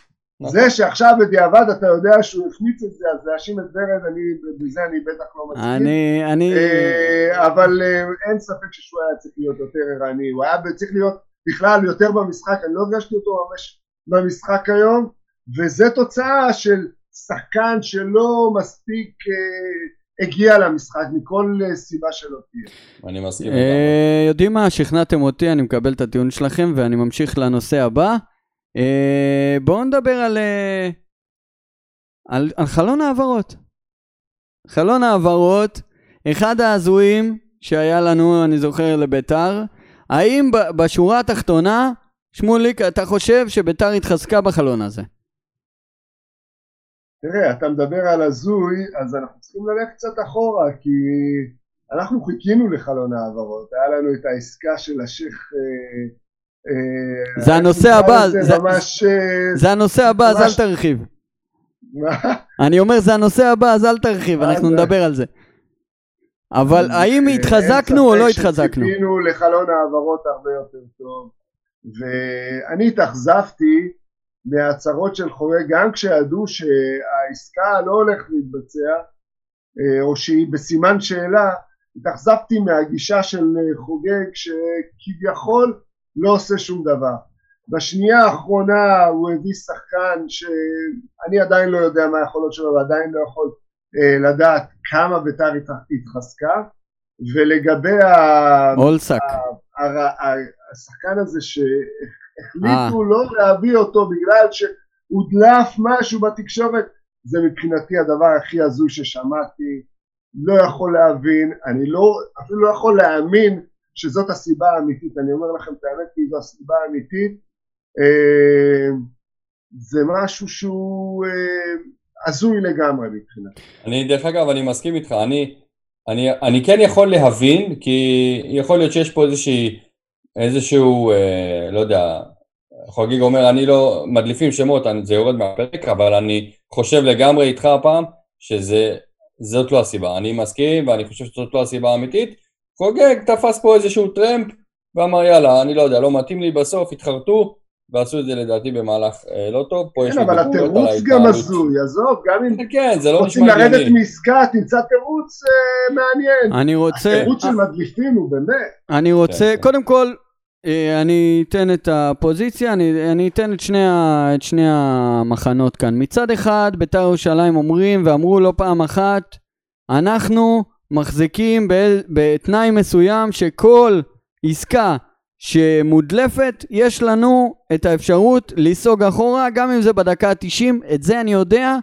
נכון. זה שעכשיו בדיעבד אתה יודע שהוא החמיץ את זה, אז להאשים את ורד, אני, בזה אני בטח לא מסכים. אני, אני... אה, אבל אה, אין ספק ששועה היה צריך להיות יותר ערני, הוא היה צריך להיות בכלל יותר במשחק, אני לא הרגשתי אותו ממש במשחק היום, וזה תוצאה של שחקן שלא מספיק אה, הגיע למשחק מכל אה, סיבה שלא תהיה. אני מסכים. אה, יודעים מה? שכנעתם אותי, אני מקבל את הטיעון שלכם ואני ממשיך לנושא הבא. אה, בואו נדבר על, אה, על, על חלון העברות. חלון העברות, אחד ההזויים שהיה לנו, אני זוכר, לביתר. האם בשורה התחתונה, שמוליק, אתה חושב שביתר התחזקה בחלון הזה? תראה, אתה מדבר על הזוי, אז אנחנו צריכים ללכת קצת אחורה, כי אנחנו חיכינו לחלון העברות, היה לנו את העסקה של השייח... אה, זה הנושא הבא, זה- ממש... אה, זה הנושא הבא, אז ממש- אל תרחיב. מה? אני אומר, זה הנושא הבא, אז אל תרחיב, אה, אנחנו נדבר על זה. אבל האם אה, התחזקנו או אין לא ספק התחזקנו? שציפינו לחלון העברות הרבה יותר טוב, ואני התאכזבתי מההצהרות של חורג, גם כשידעו שהעסקה לא הולכת להתבצע, אה, או שהיא בסימן שאלה, התאכזבתי מהגישה של אה, חוגג שכביכול לא עושה שום דבר. בשנייה האחרונה הוא הביא שחקן שאני עדיין לא יודע מה היכולות שלו ועדיין לא יכול אה, לדעת כמה ביתר התח- התחזקה ולגבי ה- אולסק. השחקן הזה שהחליטו לא להביא אותו בגלל שהודלף משהו בתקשורת זה מבחינתי הדבר הכי הזוי ששמעתי לא יכול להבין אני לא אפילו לא יכול להאמין שזאת הסיבה האמיתית אני אומר לכם את האמת כי זו הסיבה האמיתית אה, זה משהו שהוא אה, הזוי לגמרי מבחינתי אני, דרך אגב, אני מסכים איתך, אני, אני, אני כן יכול להבין, כי יכול להיות שיש פה איזושהי, איזשהו, אה, לא יודע, חגיג אומר, אני לא, מדליפים שמות, אני, זה יורד מהפרק, אבל אני חושב לגמרי איתך הפעם, שזה, זאת לא הסיבה. אני מסכים, ואני חושב שזאת לא הסיבה האמיתית. חוגג תפס פה איזשהו טרמפ, ואמר, יאללה, אני לא יודע, לא מתאים לי בסוף, התחרטו, ועשו את זה לדעתי במהלך אה, לא טוב. פה יש כן לי אבל ביקורת על התירוץ גם. הזוי עזוב גם אם כן, כן, זה לא רוצים לרדת. מעסקה תמצא תירוץ אה, מעניין אני רוצה... התירוץ של מדליפים הוא באמת אני רוצה, כן. קודם כל, אה, אני אתן את הפוזיציה, אני, אני אתן את שני, ה, את שני המחנות כאן. מצד אחד, בית"ר ירושלים אומרים, ואמרו לא פעם אחת, אנחנו מחזיקים בתנאי מסוים שכל עסקה שמודלפת, יש לנו את האפשרות לסוג אחורה, גם אם זה בדקה ה-90, את זה אני יודע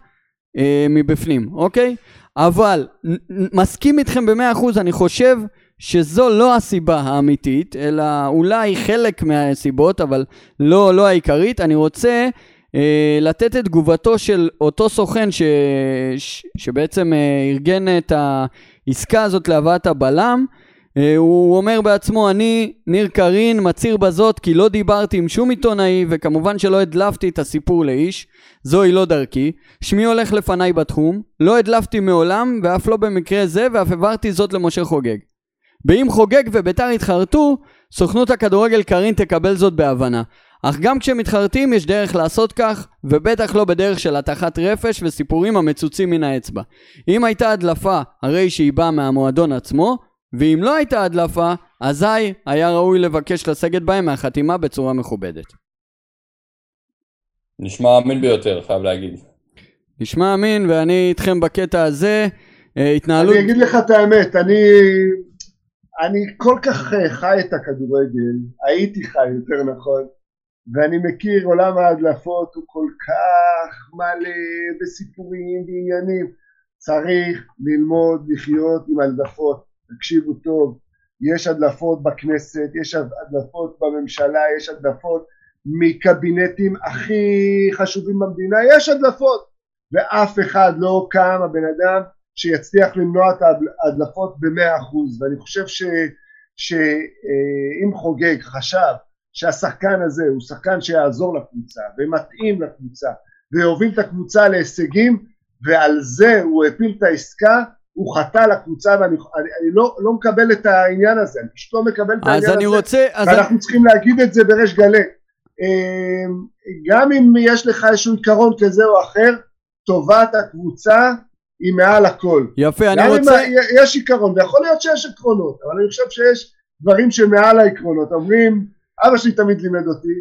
אה, מבפנים, אוקיי? אבל מסכים איתכם במאה אחוז, אני חושב שזו לא הסיבה האמיתית, אלא אולי חלק מהסיבות, אבל לא, לא העיקרית. אני רוצה אה, לתת את תגובתו של אותו סוכן ש, ש, שבעצם אה, ארגן את העסקה הזאת להבאת הבלם. אה, הוא אומר בעצמו, אני, ניר קרין, מצהיר בזאת כי לא דיברתי עם שום עיתונאי, וכמובן שלא הדלפתי את הסיפור לאיש, זוהי לא דרכי. שמי הולך לפניי בתחום, לא הדלפתי מעולם, ואף לא במקרה זה, ואף העברתי זאת למשה חוגג. באם חוגג וביתר יתחרטו, סוכנות הכדורגל קרין תקבל זאת בהבנה. אך גם כשמתחרטים יש דרך לעשות כך, ובטח לא בדרך של הטחת רפש וסיפורים המצוצים מן האצבע. אם הייתה הדלפה, הרי שהיא באה מהמועדון עצמו, ואם לא הייתה הדלפה, אזי היה ראוי לבקש לסגת בהם מהחתימה בצורה מכובדת. נשמע אמין ביותר, חייב להגיד. נשמע אמין, ואני איתכם בקטע הזה. אה, התנהלות... אני אגיד לך את האמת, אני, אני כל כך אה, חי את הכדורגל, הייתי חי יותר נכון, ואני מכיר עולם ההדלפות הוא כל כך מלא בסיפורים ועניינים, צריך ללמוד לחיות עם הדלפות, תקשיבו טוב, יש הדלפות בכנסת, יש הדלפות בממשלה, יש הדלפות מקבינטים הכי חשובים במדינה, יש הדלפות! ואף אחד לא קם הבן אדם שיצליח למנוע את ההדלפות במאה אחוז. ואני חושב שאם חוגג חשב שהשחקן הזה הוא שחקן שיעזור לקבוצה ומתאים לקבוצה ויוביל את הקבוצה להישגים ועל זה הוא הפיל את העסקה הוא חטא לקבוצה ואני אני, אני לא, לא מקבל את העניין הזה, אני פשוט לא מקבל את העניין הזה רוצה, ואנחנו אני... צריכים להגיד את זה בריש גלי אמ, גם אם יש לך איזשהו עיקרון כזה או אחר טובת הקבוצה היא מעל הכל. יפה, אני רוצה... גם אם יש עיקרון, ויכול להיות שיש עקרונות, אבל אני חושב שיש דברים שמעל העקרונות. אומרים, אבא שלי תמיד לימד אותי,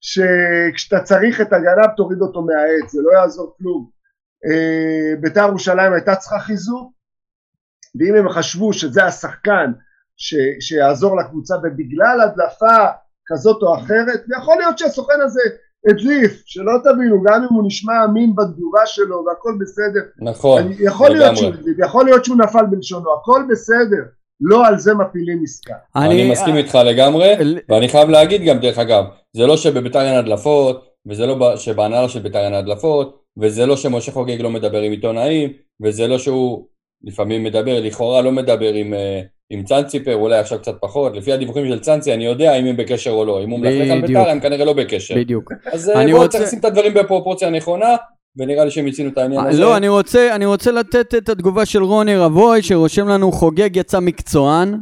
שכשאתה צריך את הגנב תוריד אותו מהעץ, זה לא יעזור כלום. אה, בית"ר ירושלים הייתה צריכה חיזוק, ואם הם חשבו שזה השחקן ש, שיעזור לקבוצה ובגלל הדלפה כזאת או אחרת, ויכול להיות שהסוכן הזה הדליף, שלא תבינו, גם אם הוא נשמע אמין בתגובה שלו והכל בסדר. נכון, יכול להיות שהוא הדליף, יכול להיות שהוא נפל בלשונו, הכל בסדר. לא על זה מפילים עסקה. אני, מסכים איתך לגמרי, ואני חייב להגיד גם דרך אגב, זה לא שבביתר אין הדלפות, וזה לא שבהנהלה של ביתר אין הדלפות, וזה לא שמשה חוגג לא מדבר עם עיתונאים, וזה לא שהוא לפעמים מדבר, לכאורה לא מדבר עם, אה, עם צאנציפר, אולי עכשיו קצת פחות, לפי הדיווחים של צאנצי אני יודע אם הם בקשר או לא, אם הוא מלכלך על בית"ר הם כנראה לא בקשר. בדיוק. אז אה, בואו רוצה... צריך לשים את הדברים בפרופורציה הנכונה. ונראה לי שהם הצינו את העניין אה, הזה. לא, אני רוצה, אני רוצה לתת את התגובה של רוני רבוי, שרושם לנו חוגג יצא מקצוען,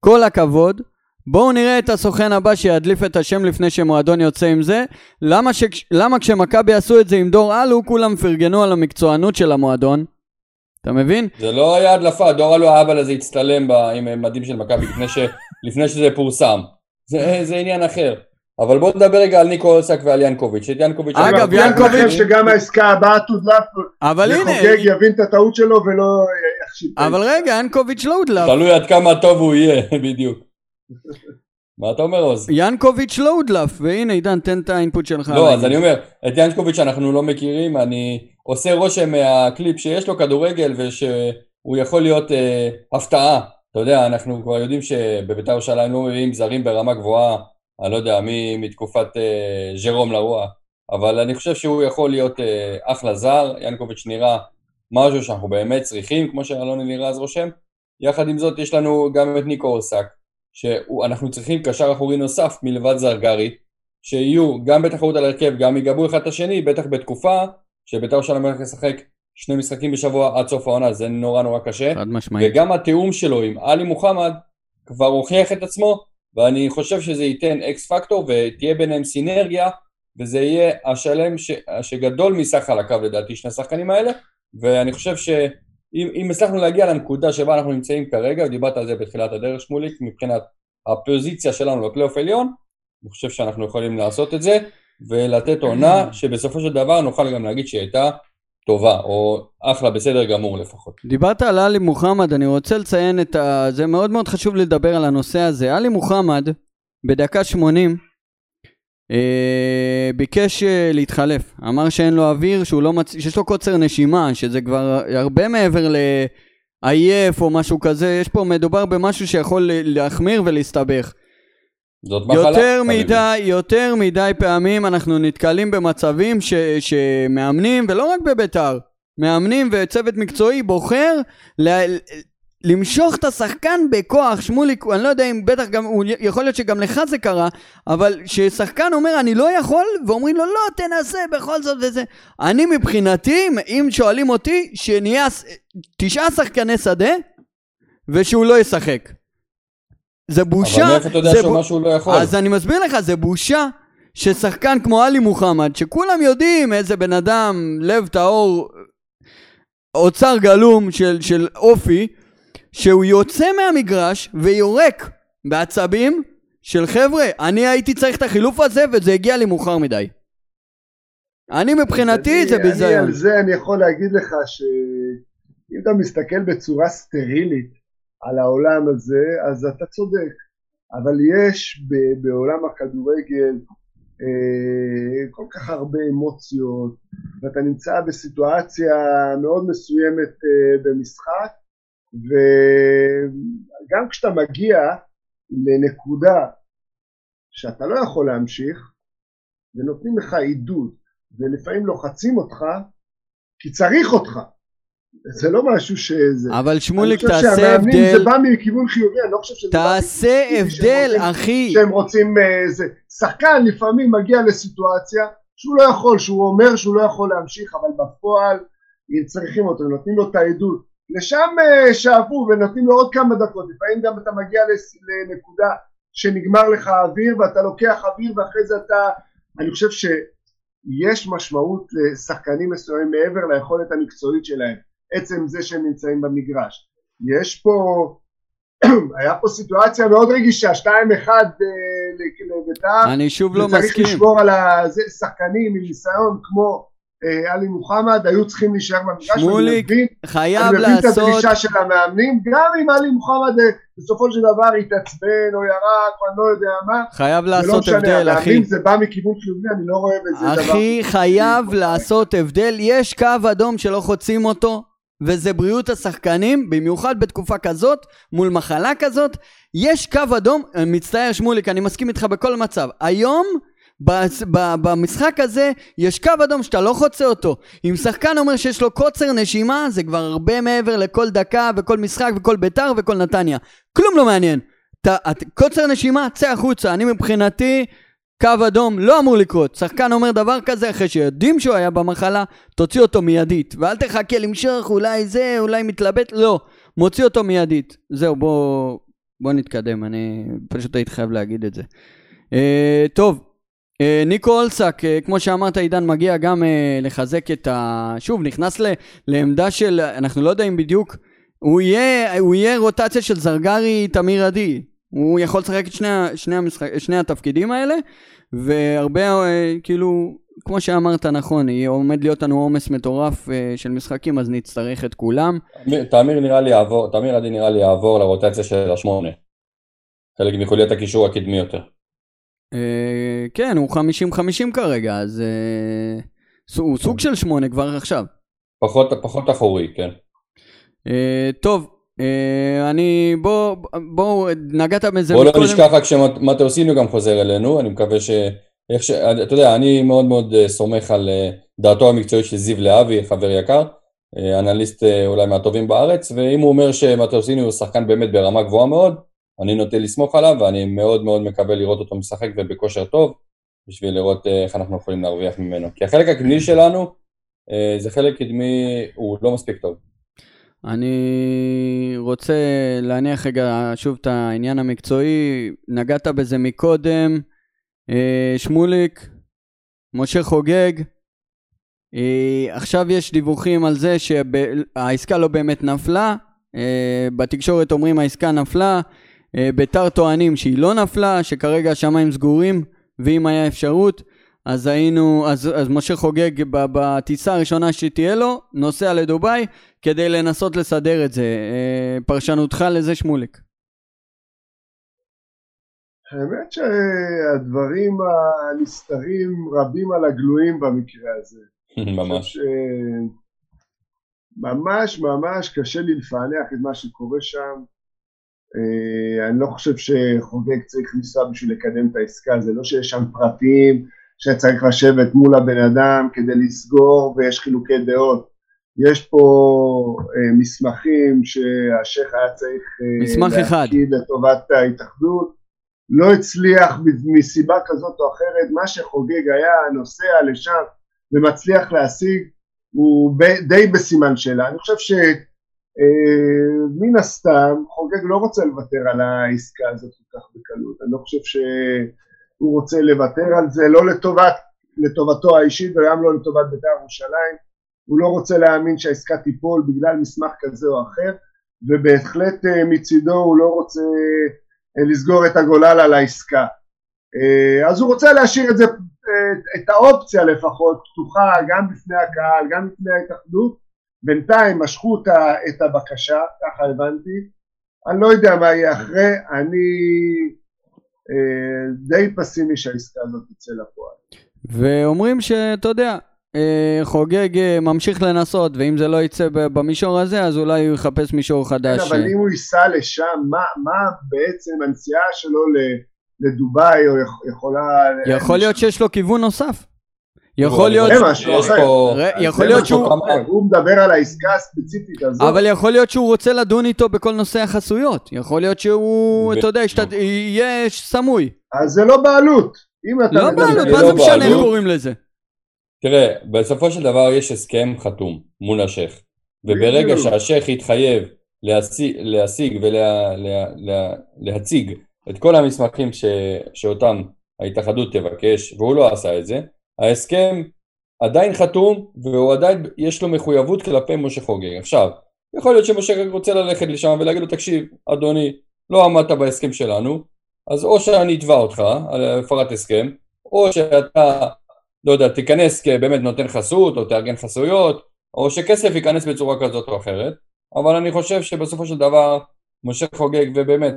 כל הכבוד. בואו נראה את הסוכן הבא שידליף את השם לפני שמועדון יוצא עם זה. למה, ש... למה כשמכבי עשו את זה עם דור אלו, כולם פרגנו על המקצוענות של המועדון? אתה מבין? זה לא היה הדלפה, דור אלו האבא הזה הצטלם עם מדים של מכבי לפני, ש... לפני שזה פורסם. זה, זה עניין אחר. אבל בואו נדבר רגע על ניקו אולסק ועל ינקוביץ'. את ינקוביץ'... אגב, ינקוביץ'... שגם העסקה הבאה תודלף. אבל הנה... וחוגג יבין את הטעות שלו ולא יחשיב. אבל רגע, ינקוביץ' לא הודלף. תלוי עד כמה טוב הוא יהיה, בדיוק. מה אתה אומר עוז? ינקוביץ' לא הודלף, והנה עידן תן את האינפוט שלך. לא, אז אני אומר, את ינקוביץ' אנחנו לא מכירים, אני עושה רושם מהקליפ שיש לו כדורגל ושהוא יכול להיות אה, הפתעה. אתה יודע, אנחנו כבר יודעים שבבית"ר ירושלים לא מביאים זרים ברמה גבוהה, אני לא יודע, מי מתקופת אה, ז'רום לרוע, אבל אני חושב שהוא יכול להיות אה, אחלה זר, ינקוביץ' נראה משהו שאנחנו באמת צריכים, כמו שאלוני לירז רושם. יחד עם זאת יש לנו גם את ניקו אורסק, שאנחנו צריכים קשר אחורי נוסף מלבד זרגרי, שיהיו גם בתחרות על הרכב, גם יגבו אחד את השני, בטח בתקופה שבית"ר ירושלים הולך לשחק שני משחקים בשבוע עד סוף העונה, זה נורא נורא קשה. חד משמעית. וגם התיאום שלו עם עלי מוחמד כבר הוכיח את עצמו, ואני חושב שזה ייתן אקס פקטור ותהיה ביניהם סינרגיה, וזה יהיה השלם ש... שגדול מסך חלקיו לדעתי, שני השחקנים האלה, ואני חושב שאם הצלחנו להגיע לנקודה שבה אנחנו נמצאים כרגע, ודיברת על זה בתחילת הדרך שמוליק, מבחינת הפוזיציה שלנו בפלייאוף עליון, אני חושב שאנחנו יכולים לעשות את זה, ולתת עונה שבסופו של דבר נוכל גם להגיד שהיא הייתה טובה, או אחלה, בסדר גמור לפחות. דיברת על עלי מוחמד, אני רוצה לציין את ה... זה מאוד מאוד חשוב לדבר על הנושא הזה. עלי מוחמד, בדקה 80, אה, ביקש אה, להתחלף. אמר שאין לו אוויר, שהוא לא מצ... שיש לו קוצר נשימה, שזה כבר הרבה מעבר לעייף או משהו כזה. יש פה, מדובר במשהו שיכול להחמיר ולהסתבך. זאת מחלה. יותר מדי, יותר מדי פעמים אנחנו נתקלים במצבים ש, שמאמנים, ולא רק בביתר, מאמנים וצוות מקצועי בוחר ל, למשוך את השחקן בכוח, שמוליק, אני לא יודע אם בטח גם, יכול להיות שגם לך זה קרה, אבל ששחקן אומר אני לא יכול, ואומרים לו לא תנסה בכל זאת וזה. אני מבחינתי, אם שואלים אותי, שנהיה תשעה שחקני שדה, ושהוא לא ישחק. זה בושה. אבל מאיפה אתה יודע שהוא משהו לא יכול? אז אני מסביר לך, זה בושה ששחקן כמו עלי מוחמד, שכולם יודעים איזה בן אדם, לב טהור, אוצר גלום של, של אופי, שהוא יוצא מהמגרש ויורק בעצבים של חבר'ה, אני הייתי צריך את החילוף הזה וזה הגיע לי מאוחר מדי. אני מבחינתי זה ביזיון. על זה אני יכול להגיד לך שאם אתה מסתכל בצורה סטרילית על העולם הזה, אז אתה צודק. אבל יש ב- בעולם הכדורגל אה, כל כך הרבה אמוציות, ואתה נמצא בסיטואציה מאוד מסוימת אה, במשחק, וגם כשאתה מגיע לנקודה שאתה לא יכול להמשיך, ונותנים לך עידוד, ולפעמים לוחצים אותך, כי צריך אותך. זה לא משהו שזה... אבל שמוליק, אני חושב תעשה שהמאמנים הבדל. זה בא מכיוון חיובי, אני לא חושב שזה... תעשה הבדל, שהם רוצים- אחי. שהם רוצים איזה... שחקן לפעמים מגיע לסיטואציה שהוא לא יכול, שהוא אומר שהוא לא יכול להמשיך, אבל בפועל אם צריכים אותו, נותנים לו את העדות. לשם אה, שאפו ונותנים לו עוד כמה דקות, לפעמים גם אתה מגיע לנקודה שנגמר לך האוויר ואתה לוקח אוויר ואחרי זה אתה... אני חושב שיש משמעות לשחקנים מסוימים מעבר ליכולת המקצועית שלהם. עצם זה שהם נמצאים במגרש. יש פה, היה פה סיטואציה מאוד רגישה, 2-1 ב- לבית"ר, אני שוב לא מסכים. לשמור על הזה, שחקנים עם ניסיון כמו אה, עלי מוחמד, היו צריכים להישאר במגרש, שמוליק, חייב אני מבין את לעשות... הדרישה של המאמנים, גם אם עלי מוחמד אה, בסופו של דבר התעצבן או ירק או אני לא יודע מה, חייב לא לעשות הבדל, אחי. המאמנים זה בא מכיוון חיובי, אני לא רואה בזה דבר... אחי, חייב לעשות הבדל. יש קו אדום שלא חוצים אותו, וזה בריאות השחקנים, במיוחד בתקופה כזאת, מול מחלה כזאת. יש קו אדום, אני מצטער שמוליק, אני מסכים איתך בכל מצב. היום, במשחק הזה, יש קו אדום שאתה לא חוצה אותו. אם שחקן אומר שיש לו קוצר נשימה, זה כבר הרבה מעבר לכל דקה וכל משחק וכל ביתר וכל נתניה. כלום לא מעניין. אתה, את, קוצר נשימה, צא החוצה. אני מבחינתי, קו אדום לא אמור לקרות. שחקן אומר דבר כזה אחרי שיודעים שהוא היה במחלה, תוציא אותו מיידית. ואל תחכה למשוך, אולי זה, אולי מתלבט, לא. מוציא אותו מיידית. זהו, בוא, בוא נתקדם, אני פשוט הייתי חייב להגיד את זה. אה, טוב, אה, ניקו אולסק, אה, כמו שאמרת עידן, מגיע גם אה, לחזק את ה... שוב, נכנס ל, לעמדה של, אנחנו לא יודעים בדיוק, הוא יהיה, הוא יהיה רוטציה של זרגרי תמיר עדי. הוא יכול לשחק את שני, שני, המשחק, שני התפקידים האלה, והרבה, אה, כאילו, כמו שאמרת נכון, יהיה עומד להיות לנו עומס מטורף אה, של משחקים, אז נצטרך את כולם. תמיר- נראה לי יעבור, תמיר עדי נראה לי יעבור לרוטציה של השמונה. חלק מחוליית הקישור הקדמי יותר. אה, כן, הוא 50-50 כרגע, אז הוא סוג של שמונה כבר עכשיו. פחות, פחות אחורי, כן. טוב, אני, בוא, בוא, נגעת בזה בוא לא. נשכח רק שמטאוסיניו גם חוזר אלינו, אני מקווה ש... איך ש... אתה יודע, אני מאוד מאוד אה, סומך על אה, דעתו המקצועית של זיו להבי, חבר יקר, אה, אנליסט אה, אולי מהטובים בארץ, ואם הוא אומר שמטאוסיניו הוא שחקן באמת ברמה גבוהה מאוד, אני נוטה לסמוך עליו, ואני מאוד מאוד מקווה לראות אותו משחק ובכושר טוב, בשביל לראות אה, איך אנחנו יכולים להרוויח ממנו. כי החלק הקדמי שלנו, אה, זה חלק קדמי, הוא לא מספיק טוב. אני רוצה להניח רגע שוב את העניין המקצועי, נגעת בזה מקודם, אה, שמוליק, משה חוגג, אה, עכשיו יש דיווחים על זה שהעסקה לא באמת נפלה, אה, בתקשורת אומרים העסקה נפלה, ביתר טוענים שהיא לא נפלה, שכרגע השמיים סגורים, ואם היה אפשרות, אז היינו, אז, אז משה חוגג בטיסה הראשונה שתהיה לו, נוסע לדובאי, כדי לנסות לסדר את זה. אה, פרשנותך לזה שמוליק. האמת שהדברים הנסתרים רבים על הגלויים במקרה הזה. ממש. ש... ממש ממש קשה לי לפענח את מה שקורה שם. אה, אני לא חושב שחוגג צריך לנסוע בשביל לקדם את העסקה, זה לא שיש שם פרטים שצריך לשבת מול הבן אדם כדי לסגור ויש חילוקי דעות. יש פה אה, מסמכים שהשייח היה צריך אה. להפקיד לטובת ההתאחדות. לא הצליח מסיבה כזאת או אחרת, מה שחוגג היה נוסע לשם ומצליח להשיג הוא די בסימן שאלה. אני חושב שמן הסתם חוגג לא רוצה לוותר על העסקה הזאת כל כך בקלות. אני לא חושב שהוא רוצה לוותר על זה, לא לטובת, לטובתו האישית וגם לא לטובת בית"ר ירושלים. הוא לא רוצה להאמין שהעסקה תיפול בגלל מסמך כזה או אחר, ובהחלט אה, מצידו הוא לא רוצה אה, לסגור את הגולל על העסקה. אה, אז הוא רוצה להשאיר את זה, את האופציה לפחות פתוחה גם בפני הקהל, גם בפני ההתאחדות. בינתיים משכו אותה- את הבקשה, ככה הבנתי, אני לא יודע מה יהיה אחרי, אני די פסימי שהעסקה הזאת תצא לפועל. ואומרים שאתה יודע, אה, חוגג אה, ממשיך לנסות, ואם זה לא יצא במישור הזה, אז אולי הוא יחפש מישור כן, חדש. אבל אם הוא ייסע לשם, מה, מה בעצם הנסיעה שלו לדובאי, או יכול- יכולה... יכול להיות שיש לו כיוון נוסף. יכול להיות, יכול להיות שהוא. הוא מדבר על העסקה הספציפית הזאת. אבל יכול להיות שהוא רוצה לדון איתו בכל נושא החסויות. יכול להיות שהוא, אתה יודע, יהיה סמוי. אז זה לא בעלות. אם. לא בעלות, זה מה לא זה משנה איך בעלות. קוראים לזה? תראה, בסופו של דבר יש הסכם חתום מול השייח, וברגע. שהשייח יתחייב להשיג, ולהציג את כל המסמכים ש, שאותם ההתאחדות תבקש, והוא לא עשה את זה, ההסכם עדיין חתום, והוא עדיין, יש לו מחויבות כלפי משה חוגג. עכשיו, יכול להיות שמשה חוגג רוצה ללכת לשם ולהגיד לו, תקשיב, אדוני, לא עמדת בהסכם שלנו, אז או שאני אתבע אותך על הפרת הסכם, או שאתה לא יודע, תיכנס כבאמת נותן חסות, או תארגן חסויות, או שכסף ייכנס בצורה כזאת או אחרת, אבל אני חושב שבסופו של דבר, משה חוגג, ובאמת,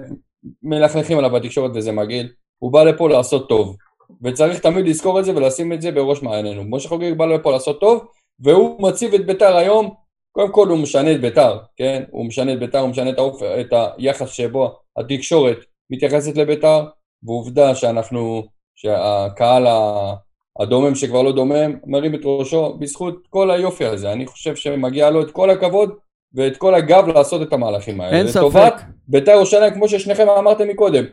מלכלכים עליו בתקשורת וזה מגעיל, הוא בא לפה לעשות טוב, וצריך תמיד לזכור את זה ולשים את זה בראש מעיינינו. משה חוגג בא לפה לעשות טוב, והוא מציב את ביתר היום, קודם כל הוא משנה את ביתר, כן? הוא משנה את ביתר, הוא משנה את, האופ... את היחס שבו התקשורת מתייחסת לביתר, ועובדה שאנחנו, שהקהל. הדומם שכבר לא דומם, מרים את ראשו בזכות כל היופי הזה. אני חושב שמגיע לו את כל הכבוד ואת כל הגב לעשות את המהלכים האלה. אין ספק. לטובת בית"ר ירושלים, כמו ששניכם אמרתם מקודם,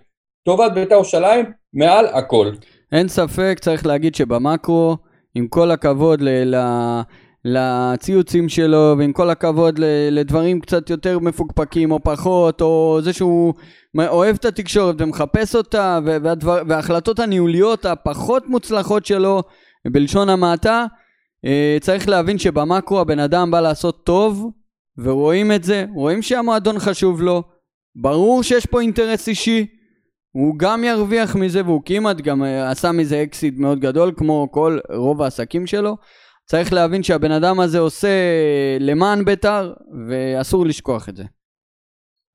טובת בית"ר ירושלים מעל הכל. אין ספק, צריך להגיד שבמקרו, עם כל הכבוד ל- ל- לציוצים שלו, ועם כל הכבוד לדברים קצת יותר מפוקפקים או פחות, או זה שהוא אוהב את התקשורת ומחפש אותה, והדבר, וההחלטות הניהוליות הפחות מוצלחות שלו, בלשון המעטה, אה, צריך להבין שבמקרו הבן אדם בא לעשות טוב, ורואים את זה, רואים שהמועדון חשוב לו, ברור שיש פה אינטרס אישי, הוא גם ירוויח מזה והוא כמעט גם אה, עשה מזה אקסיט מאוד גדול כמו כל רוב העסקים שלו. צריך להבין שהבן אדם הזה עושה למען בית"ר ואסור לשכוח את זה.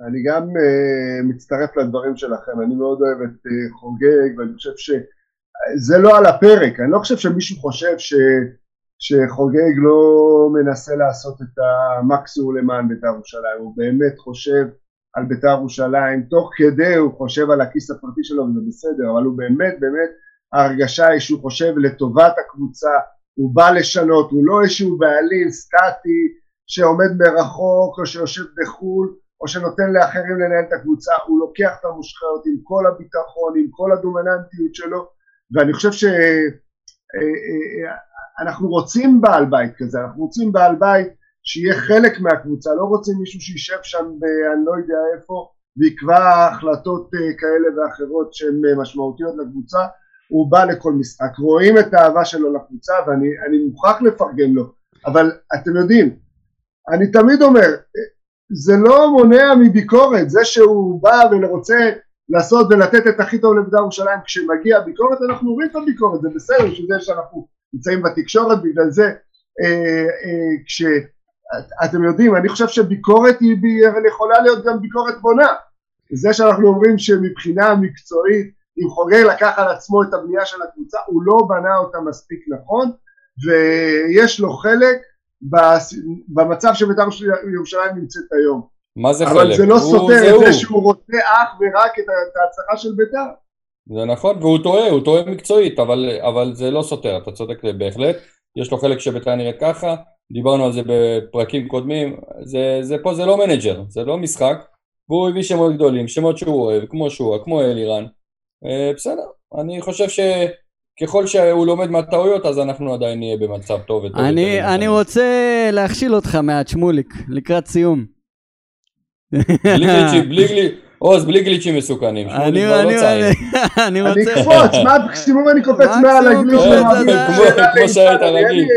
אני גם uh, מצטרף לדברים שלכם, אני מאוד אוהב את uh, חוגג ואני חושב שזה לא על הפרק, אני לא חושב שמישהו חושב ש, שחוגג לא מנסה לעשות את המקסימום למען בית"ר ירושלים, הוא באמת חושב על בית"ר ירושלים, תוך כדי הוא חושב על הכיס הפרטי שלו וזה בסדר, אבל הוא באמת באמת ההרגשה היא שהוא חושב לטובת הקבוצה, הוא בא לשנות, הוא לא איזשהו בעלים סטטי שעומד מרחוק או שיושב בחו"ל או שנותן לאחרים לנהל את הקבוצה, הוא לוקח את המושכות עם כל הביטחון, עם כל הדומיננטיות שלו, ואני חושב שאנחנו רוצים בעל בית כזה, אנחנו רוצים בעל בית שיהיה חלק מהקבוצה, לא רוצים מישהו שישב שם אני לא יודע איפה ויקבע החלטות כאלה ואחרות שהן משמעותיות לקבוצה, הוא בא לכל משחק, רואים את האהבה שלו לקבוצה ואני מוכרח לפרגן לו, אבל אתם יודעים, אני תמיד אומר, זה לא מונע מביקורת, זה שהוא בא ורוצה לעשות ולתת את הכי טוב לבית"ר ירושלים, כשמגיע ביקורת אנחנו רואים את הביקורת, זה בסדר, שזה שאנחנו נמצאים בתקשורת, בגלל זה אה, אה, כשאתם יודעים, אני חושב שביקורת היא יכולה להיות גם ביקורת בונה, זה שאנחנו אומרים שמבחינה מקצועית, אם חוגג לקח על עצמו את הבנייה של הקבוצה, הוא לא בנה אותה מספיק נכון, ויש לו חלק במצב שבית"ר ירושלים נמצאת היום. מה זה אבל חלק? אבל זה לא סותר את. זה שהוא רוצה אך ורק את את ההצלחה של בית"ר. זה נכון, והוא טועה, הוא טועה מקצועית, אבל, אבל זה לא סותר, אתה צודק בהחלט. יש לו חלק שבית"ר נראית ככה, דיברנו על זה בפרקים קודמים, זה, זה פה זה לא מנג'ר, זה לא משחק, והוא הביא שמות גדולים, שמות שהוא אוהב, כמו שועה, כמו אלירן. אה, בסדר, אני חושב שככל שהוא לומד מהטעויות, אז אנחנו עדיין נהיה במצב טוב. אני. אני רוצה להכשיל אותך מעט, שמוליק, לקראת סיום. בלי גליצ'ים, בלי. עוז, בלי גליצ'ים מסוכנים, שמולי אני, כבר אני, לא. אני, אני אני רוצה... אקפוץ, מה מקסימום אני קופץ מעל הגליץ' כמו- שהיית אני- רגיל.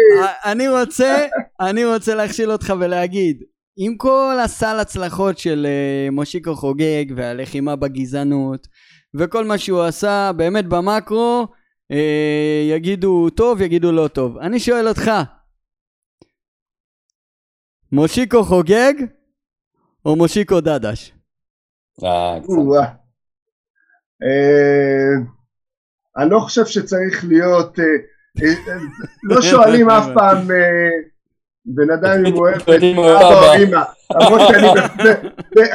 אני רוצה, אני רוצה להכשיל אותך ולהגיד, עם כל הסל הצלחות של אה, מושיקו חוגג והלחימה בגזענות וכל מה שהוא עשה, באמת במקרו, אה, יגידו טוב, יגידו לא טוב. אני שואל אותך, מושיקו חוגג או מושיקו דדש? אה. או-אה. אה, אני לא חושב שצריך להיות, אה, אה, אה, לא שואלים אף פעם אה, בן אדם אם הוא אוהב את אבא. או אמא, למרות שאני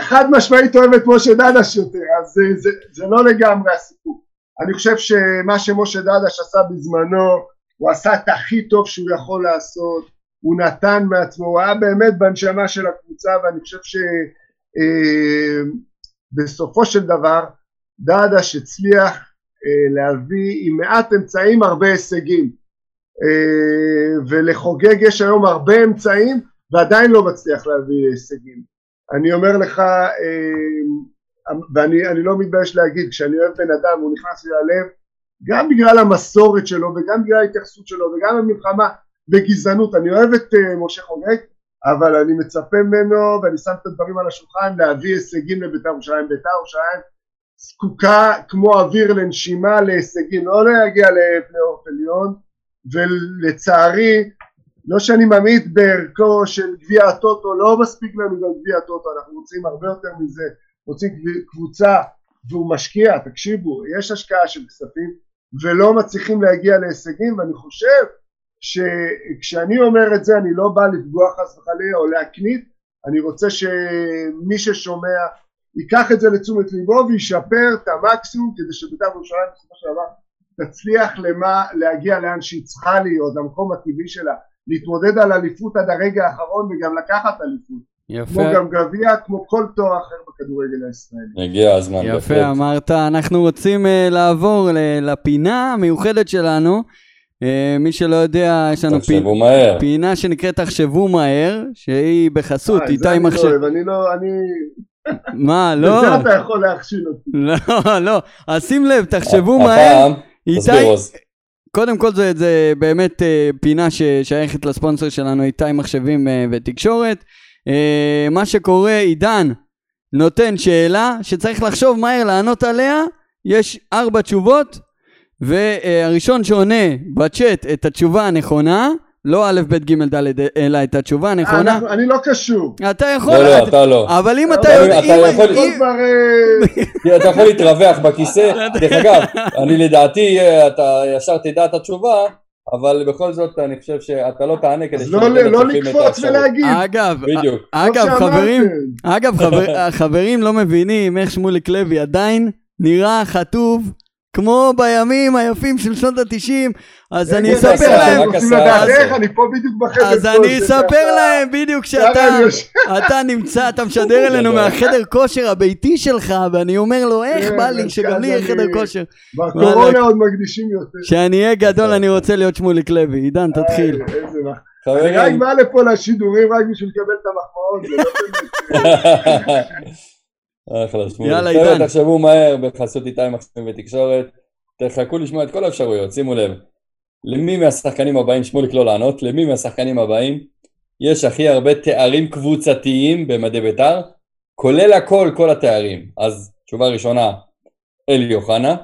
חד משמעית אוהב את משה דדש יותר, אז זה- זה- זה לא לגמרי הסיפור. אני חושב שמה שמשה דדש עשה בזמנו, הוא עשה את הכי טוב שהוא יכול לעשות, הוא נתן מעצמו, הוא היה באמת בנשמה של הקבוצה ואני חושב שבסופו של דבר דדש הצליח אה, להביא עם מעט אמצעים הרבה הישגים אה, ולחוגג יש היום הרבה אמצעים ועדיין לא מצליח להביא הישגים. אני אומר לך, אה, ואני אני לא מתבייש להגיד, כשאני אוהב בן אדם הוא נכנס לי ללב גם בגלל המסורת שלו וגם בגלל ההתייחסות שלו וגם המלחמה בגזענות, אני אוהב את אה, משה חוגג אבל אני מצפה ממנו ואני שם את הדברים על השולחן להביא הישגים לבית"ר ירושלים. בית"ר ירושלים זקוקה כמו אוויר לנשימה להישגים, לא להגיע לפלייאוף עליון ולצערי לא שאני ממעיט בערכו של גביע הטוטו, לא מספיק לנו גם גביע הטוטו, אנחנו רוצים הרבה יותר מזה, רוצים קבוצה והוא משקיע, תקשיבו, יש השקעה של כספים ולא מצליחים להגיע להישגים ואני חושב שכשאני אומר את זה אני לא בא לפגוע חס וחלילה או להקנית, אני רוצה שמי ששומע ייקח את זה לתשומת ליבו וישפר את המקסימום כדי שבית"ר ירושלים בסופו של דבר תצליח למה, להגיע לאן שהיא צריכה להיות, למקום הטבעי שלה, להתמודד על אליפות עד הרגע האחרון וגם לקחת אליפות, כמו יפה, גם גביע, כמו כל תואר אחר בכדורגל הישראלי. הגיע הזמן. יפה בהחלט. אמרת. אנחנו רוצים אה, לעבור ל- לפינה המיוחדת שלנו. אה, מי שלא יודע, יש לנו מהר. פינה שנקראת תחשבו מהר, שהיא בחסות אה, איתי לא מחשב. אוהב, אני לא, אני... מה, לא? בזה אתה יכול להכשיל אותי. לא, לא. אז שים לב, תחשבו מהר. הפעם, איתי, תסביר עוז. קודם כל זה, זה באמת אה, פינה ששייכת לספונסר שלנו, איתי מחשבים אה, ותקשורת. אה, מה שקורה, עידן נותן שאלה שצריך לחשוב מהר לענות עליה, יש ארבע תשובות, והראשון שעונה בצ'אט את התשובה הנכונה, לא א', ב', ג', ד', אלא את התשובה אה, הנכונה, אנחנו- אני לא קשור. אתה יכול... לא, לא, אתה- אתה לא. אבל אם אתה אבל יודע... אתה יכול-. אה, אתה יכול להתרווח בכיסא. דרך אגב, אני לדעתי, אה, אתה ישר תדע את התשובה, אבל בכל זאת אני חושב שאתה לא תענה כדי אז לא לא לקפוץ. ולהגיד. אגב, בדיוק. אגב, כמו חברים. אגב, חבר, החברים לא מבינים איך שמוליק לוי עדיין נראה חטוב כמו בימים היפים של שנות התשעים, אז אני כן, אספר עשה? להם. אז אני אספר. להם בדיוק שאתה נמצא, אתה משדר אלינו מהחדר כושר הביתי שלך, ואני אומר לו, איך כן, בא לי שגם לי יהיה אני- חדר כושר. בקורונה. עוד מקדישים יותר. כשאני אהיה גדול אני רוצה להיות שמוליק לוי. עידן, תתחיל. אני רק בא לפה לשידורים רק בשביל לקבל את המחמאות. אחלה, שמולי. יאללה, חבר'ה, עידן. תחשבו מהר בחסות איתי מחשבים ותקשורת. תחכו לשמוע את כל האפשרויות, שימו לב. למי מהשחקנים הבאים, שמוליק לא לענות, למי מהשחקנים הבאים יש הכי הרבה תארים קבוצתיים במדי בית"ר, כולל הכל, כל התארים. אז תשובה ראשונה, אלי אוחנה,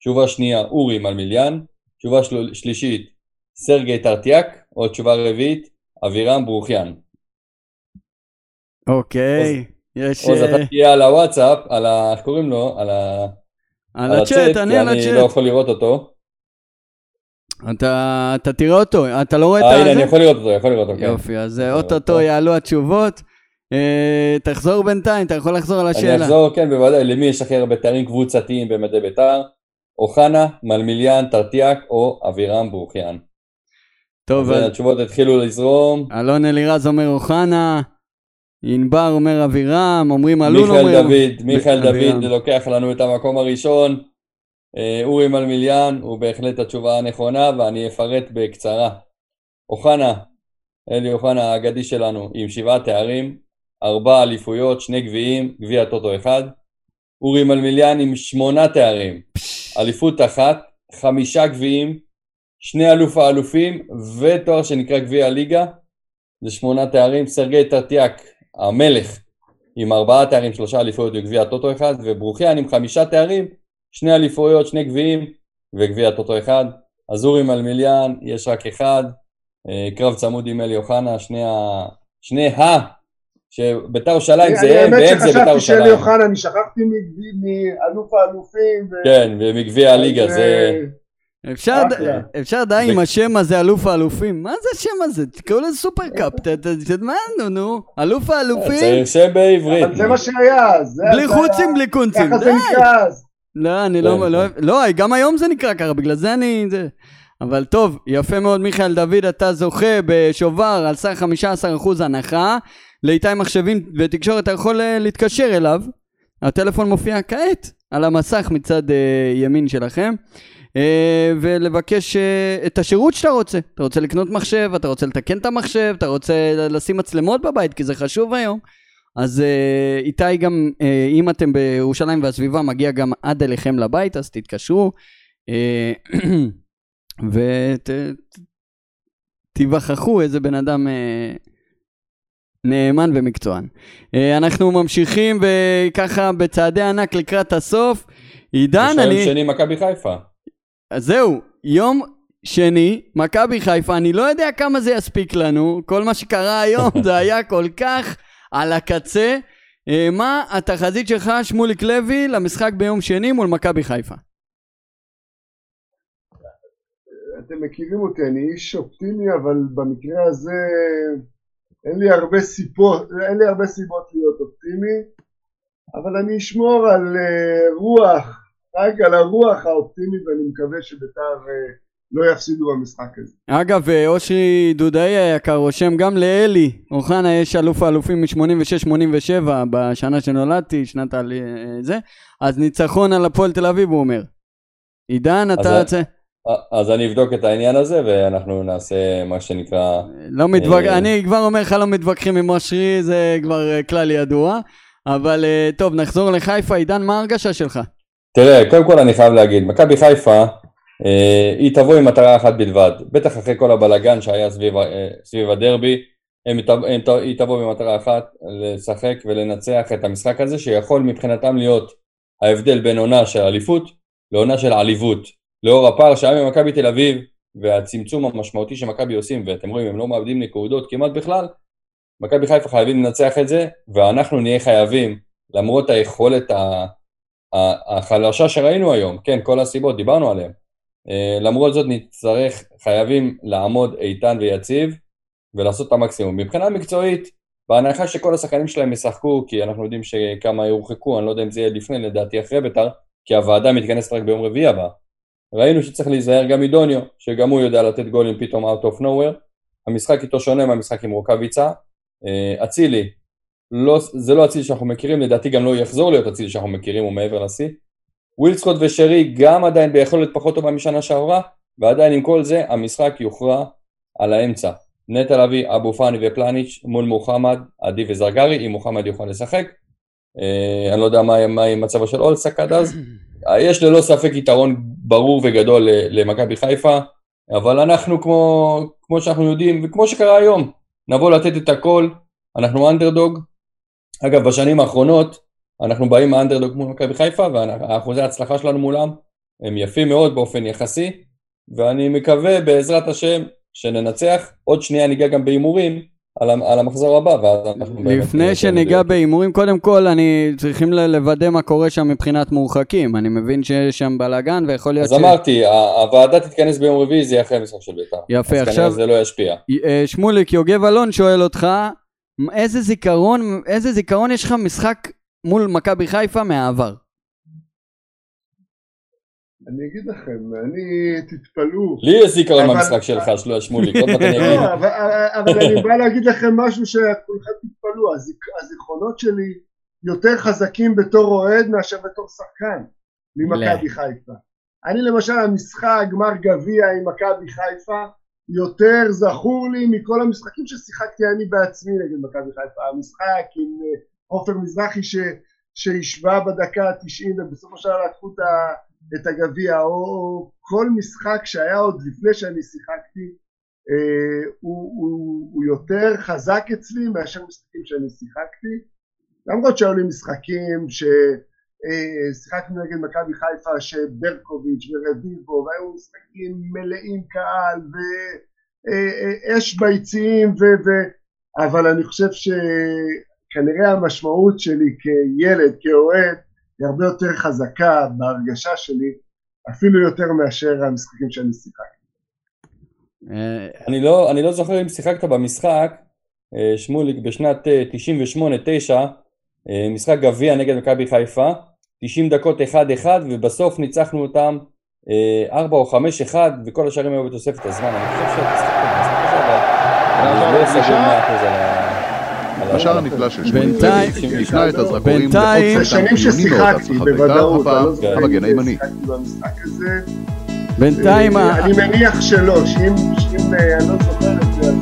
תשובה שנייה, אורי מלמיליאן, תשובה של... שלישית, סרגי טרטיאק, או תשובה רביעית, אבירם ברוכיאן. אוקיי, יש... עוז, אה, אתה תהיה על הוואטסאפ, על ה... איך קוראים לו? על ה... על הצ'אט, אני כי על אני לא הצ'אט. יכול לראות אותו. אתה אתה תראה אותו, אתה לא רואה את אה, הנה? אני יכול לראות אותו, יכול לראות אותו, כן. יופי, אז אה, אוטוטו. יעלו התשובות. תחזור בינתיים, אתה יכול לחזור על אני השאלה. אחזור, כן, בוודאי, למי יש הכי הרבה תארים קבוצתיים במדי בית"ר? אוחנה, מלמיליאן, טרטיאק או אבירם ברוכיאן. טוב, אז התשובות התחילו לזרום. אלון אלירז אומר אוחנה, ענבר אומר אבירם, אומרים אלון מיכאל אומר... דוד, מיכאל. דוד לוקח לנו את המקום הראשון. אה, אורי מלמיליאן הוא בהחלט התשובה הנכונה ואני אפרט בקצרה. אוחנה, אלי אוחנה האגדי שלנו עם שבעה תארים, ארבע אליפויות, שני גביעים, גביע טוטו אחד. אורי מלמיליאן עם שמונה תארים, אליפות אחת, חמישה גביעים, שני אלוף האלופים ותואר שנקרא גביע הליגה, זה שמונה תארים. סרגי טרטיאק, המלך, עם ארבעה תארים, שלושה אליפויות וגביע טוטו אחד, וברוחיאן עם חמישה תארים, שני אליפויות, שני גביעים וגביע טוטו אחד. אז אורי מלמיליאן, יש רק אחד, אה, קרב צמוד עם אלי אוחנה, שני, ה... שני שביתר ירושלים זה אני- הם האמת והם זה ביתר שחשבתי שאלי ירושלים. אוחנה, אני שכחתי מאלוף האלופים. ו- כן, ומגביע הליגה זה... אפשר. אפשר די זה- עם השם הזה, אלוף האלופים. מה זה השם הזה? תקראו לזה סופר קאפ. ת- ת- ת- מה, נו, נו. אלוף האלופים? צריך שם בעברית. אבל זה מה שהיה. זה- בלי זה חוצים, בלי קונצים. ככה זה די. נקרא אז. לא, אני כן, לא, לא, כן. לא, גם היום זה נקרא ככה, בגלל זה אני... זה... אבל טוב, יפה מאוד מיכאל דוד, אתה זוכה בשובר על סך 15% הנחה. לאיתי מחשבים ותקשורת, אתה יכול אה, להתקשר אליו. הטלפון מופיע כעת על המסך מצד אה, ימין שלכם. אה, ולבקש אה, את השירות שאתה רוצה. אתה רוצה לקנות מחשב, אתה רוצה לתקן את המחשב, אתה רוצה לשים מצלמות בבית, כי זה חשוב היום. אז אה, איתי גם, אם אתם בירושלים והסביבה, מגיע גם עד אליכם לבית, אז תתקשרו. ותיווכחו איזה בן אדם נאמן ומקצוען. אנחנו ממשיכים וככה בצעדי ענק לקראת הסוף. עידן, יש היום אני... שני מכבי חיפה. אז זהו, יום שני, מכבי חיפה, אני לא יודע כמה זה יספיק לנו, כל מה שקרה היום זה היה כל כך על הקצה. אה, מה התחזית שלך, שמוליק לוי, למשחק ביום שני מול מכבי חיפה? אתם מכירים אותי, אני איש אופטימי, אבל במקרה הזה אין לי הרבה סיבות, אין לי הרבה סיבות להיות אופטימי, אבל אני אשמור על אה, רוח, רק על הרוח האופטימית, ואני מקווה שביתר אה, לא יפסידו במשחק הזה. אגב, אה, אושרי דודאי היקר רושם גם לאלי אוחנה יש אלוף האלופים מ-86-87 בשנה שנולדתי, שנת ה... אה, זה, אז ניצחון על הפועל תל אביב הוא אומר. עידן, אתה אז- רוצה... אז אני אבדוק את העניין הזה ואנחנו נעשה מה שנקרא... לא מתווכח. אני כבר אומר לך לא מתווכחים עם אושרי, זה כבר כלל ידוע. אבל טוב, נחזור לחיפה. עידן, מה ההרגשה שלך? תראה, קודם כל אני חייב להגיד, מכבי חיפה, אה, היא תבוא עם מטרה אחת בלבד. בטח אחרי כל הבלגן שהיה סביב, אה, סביב הדרבי, היא תבוא במטרה אחת, לשחק ולנצח את המשחק הזה, שיכול מבחינתם להיות ההבדל בין עונה של אליפות לעונה של עליבות. לאור הפער שהיה ממכבי תל אביב, והצמצום המשמעותי שמכבי עושים, ואתם רואים, הם לא מאבדים נקודות כמעט בכלל, מכבי חיפה חייבים לנצח את זה, ואנחנו נהיה חייבים, למרות היכולת ה... החלשה שראינו היום, כן, כל הסיבות, דיברנו עליהן. אה, למרות זאת נצטרך, חייבים לעמוד איתן ויציב ולעשות את המקסימום. מבחינה מקצועית, בהנחה שכל השחקנים שלהם ישחקו, כי אנחנו יודעים שכמה יורחקו, אני לא יודע אם זה יהיה לפני, לדעתי אחרי בית"ר, כי הוועדה מתכנסת רק ביום רביעי הבא. ראינו שצריך להיזהר גם מדוניו, שגם הוא יודע לתת גולים פתאום out of nowhere. המשחק איתו שונה מהמשחק עם רוקאביצה. אה, אצילי, לא, זה לא אצילי שאנחנו מכירים, לדעתי גם לא יחזור להיות אצילי שאנחנו מכירים, הוא מעבר לשיא. ווילסקוט ושרי גם עדיין ביכולת פחות טובה משנה שעברה, ועדיין עם כל זה המשחק יוכרע על האמצע. נטע לביא, אבו פאני ופלניץ' מול מוחמד, עדי וזרגרי, אם מוחמד יוכל לשחק. אה, אני לא יודע מה, מה עם מצבו של אולסק עד אז. אה, יש ללא ספק יתרון ברור וגדול למכבי חיפה, אבל אנחנו כמו, כמו שאנחנו יודעים, וכמו שקרה היום, נבוא לתת את הכל, אנחנו אנדרדוג. אגב, בשנים האחרונות, אנחנו באים מהאנדרדוג מול מכבי חיפה, ואחוזי ההצלחה שלנו מולם הם יפים מאוד באופן יחסי, ואני מקווה בעזרת השם שננצח. עוד שנייה ניגע גם בהימורים על, המ- על המחזור הבא, ואז אנחנו לפני יותר שניגע. בהימורים, קודם כל, אני צריכים לוודא מה קורה שם מבחינת מורחקים. אני מבין שיש שם בלאגן, ויכול להיות אז אמרתי, ה- הוועדה תתכנס ביום רביעי, זה יהיה אחרי המשחק של בית"ר. יפה, אז עכשיו- כנראה זה לא ישפיע. אה, שמוליק יוגב אלון שואל אותך, איזה זיכרון, איזה זיכרון יש לך משחק מול מכבי חיפה מהעבר? אני אגיד לכם, אני, תתפלאו. לי יש זיכרון מהמשחק שלך, שלא שמוליק, עוד מעט אני אגיד. אבל, אני בא להגיד לכם משהו שכולכם תתפלאו, הזיכ, הזיכרונות שלי יותר חזקים בתור אוהד מאשר בתור שחקן ממכבי חיפה. אני למשל המשחק גמר גביע עם מכבי חיפה יותר זכור לי מכל המשחקים ששיחקתי אני בעצמי נגד מכבי חיפה. המשחק עם אה, עופר מזרחי ש, שהשווה בדקה ה-90 ובסופו של דבר לקחו את הגביע, או, כל משחק שהיה עוד לפני שאני שיחקתי אה, הוא, הוא, הוא יותר חזק אצלי מאשר משחקים שאני שיחקתי למרות שהיו לי משחקים ששיחקנו נגד מכבי חיפה שברקוביץ' ורביבו והיו משחקים מלאים קהל ואש ביציעים ו, ו, אבל אני חושב כנראה המשמעות שלי כילד, כאוהד, היא הרבה יותר חזקה בהרגשה שלי, אפילו יותר מאשר המשחקים שאני שיחקתי. אה, אני לא, אני לא זוכר אם שיחקת במשחק, אה, שמוליק, בשנת אה, 98-9, אה, משחק גביע נגד מכבי חיפה, 90 דקות 1-1 ובסוף ניצחנו אותם אה, 4 או 5-1 וכל השארים היו בתוספת הזמן. אני חושב שאתה לא השער הנפלא של שמואל בינתיים- לוי הפנה את הזרקורים בינתיים- שנים ששיחקתי, להצלחת בית"ר, בוודאות, אני הפעם לא זוכר המגן אם הימני. בינתיים ה- אני מניח שלא, שאם אה, אני לא זוכר את זה, אז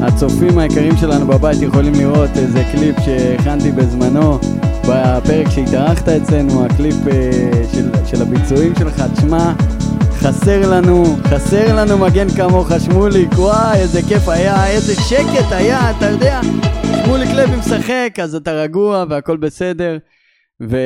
לא. הצופים היקרים שלנו בבית יכולים לראות איזה קליפ שהכנתי בזמנו בפרק שהתארחת אצלנו, הקליפ אה, של, של הביצועים שלך. תשמע, חסר לנו, חסר לנו מגן כמוך, שמוליק, וואי, איזה כיף היה, איזה שקט היה, אתה יודע, שמוליק לוי משחק, אז אתה רגוע והכל בסדר. ו...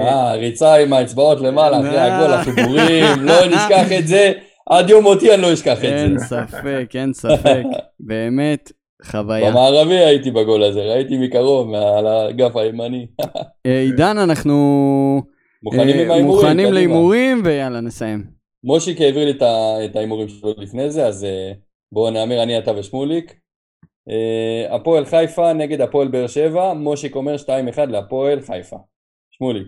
אה, ריצה עם האצבעות למעלה, אחרי אה. הגול, החיבורים, לא נשכח את זה, עד יום מותי אני לא אשכח את אין זה. ספק, אין ספק, באמת, חוויה. במערבי הייתי בגול הזה, ראיתי מקרוב, מעל האגף הימני. אה, עידן, אנחנו מוכנים אה. להימורים, ויאללה, נסיים. מושיק העביר לי את ההימורים שלו לפני זה, אז אה, בואו נהמר אני, אתה ושמוליק. הפועל חיפה נגד הפועל באר שבע, מושיק אומר 2-1 להפועל חיפה. שמוליק.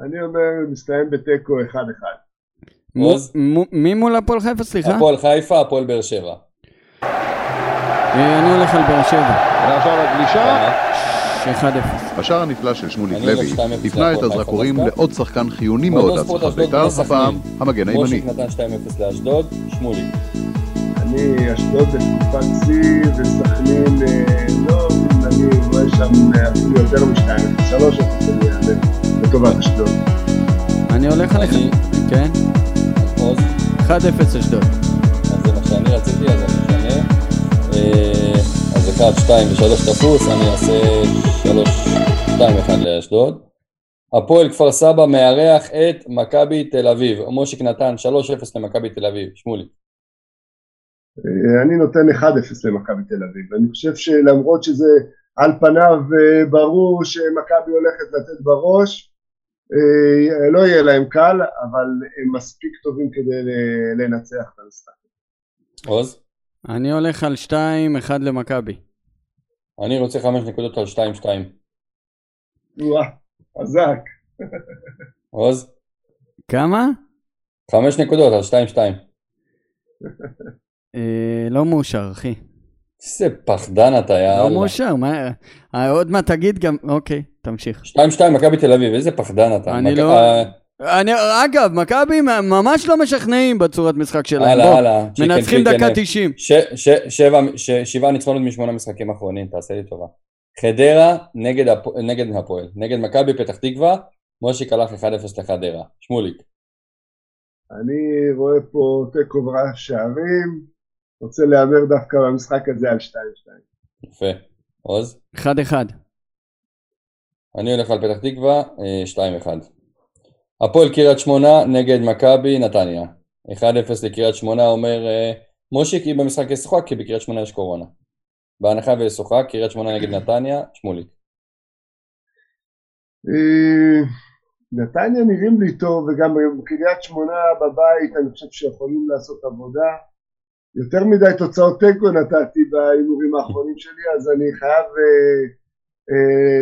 אני אומר, מסתיים בתיקו 1-1. מו- עוז? מו- מי מול הפועל חיפה, סליחה? הפועל חיפה, הפועל באר שבע. אה, אני הולך על באר שבע, ועכשיו הגלישה, 1-0. השער הנפלא של שמוליק לוי 2-0 הפנה את הזרקורים. לעוד שחקן חיוני מאוד ספורט להצלחת אשדוד בית"ר, בני הפעם. המגן הימני. מושיק נתן 2-0 לאשדוד, שמוליק. אני אשדוד בתקופת שיא וסכנין, אה, לא, אני רואה שם אה, אפילו יותר משתיים, שלוש אפס אני אעלה לטובת אשדוד. אני הולך עליך, כן? עוז, 1-0 אשדוד. אז זה מה שאני רציתי, אז אני משנה. אה, אז 1, 2 ו-3 תפוס, אני אעשה 3, 2, 1 לאשדוד. הפועל כפר סבא מארח את מכבי תל אביב. מושיק נתן 3-0 למכבי תל אביב. שמולי. אה, אני נותן 1-0 למכבי תל אביב. אני חושב שלמרות שזה על פניו אה, ברור שמכבי הולכת לתת בראש, לא יהיה להם קל, אבל הם מספיק טובים כדי לנצח את המשחק. עוז? אני הולך על 2-1 למכבי. אני רוצה 5 נקודות על 2-2. וואה, חזק. עוז? כמה? 5 נקודות על 2-2. אה, לא מאושר, אחי. איזה פחדן אתה, לא יאללה. מאושר, מה... אה, עוד מעט תגיד גם... אוקיי, תמשיך. 2-2 מכבי תל אביב, איזה פחדן אתה. אני לא- אה, אני, אגב, מכבי ממש לא משכנעים בצורת משחק שלהם. הלאה, בוא, הלאה. מנצחים דקה אה. 90. ש, ש, שבע, ש, שבעה ניצחונות משמונה משחקים אחרונים, תעשה לי טובה. חדרה נגד, הפ, נגד הפועל, נגד מכבי פתח תקווה, מושיק הלך 1-0 לחדרה. שמוליק. אני רואה פה תיקו ורעש שערים, רוצה להמר דווקא במשחק הזה על 2-2. יפה. עוז? 1-1. אני הולך על פתח תקווה, אה, 2-1. הפועל קריית שמונה נגד מכבי נתניה. 1-0 לקריית שמונה אומר אה, מושיק אם במשחק ישוחק כי בקריית שמונה יש קורונה. בהנחה וישוחק, קריית שמונה נגד נתניה, שמוליק. אה, נתניה נראים לי טוב, וגם קריית שמונה בבית, אני חושב שיכולים לעשות עבודה. יותר מדי תוצאות תיקו נתתי בהימורים האחרונים שלי, אז אני חייב אה,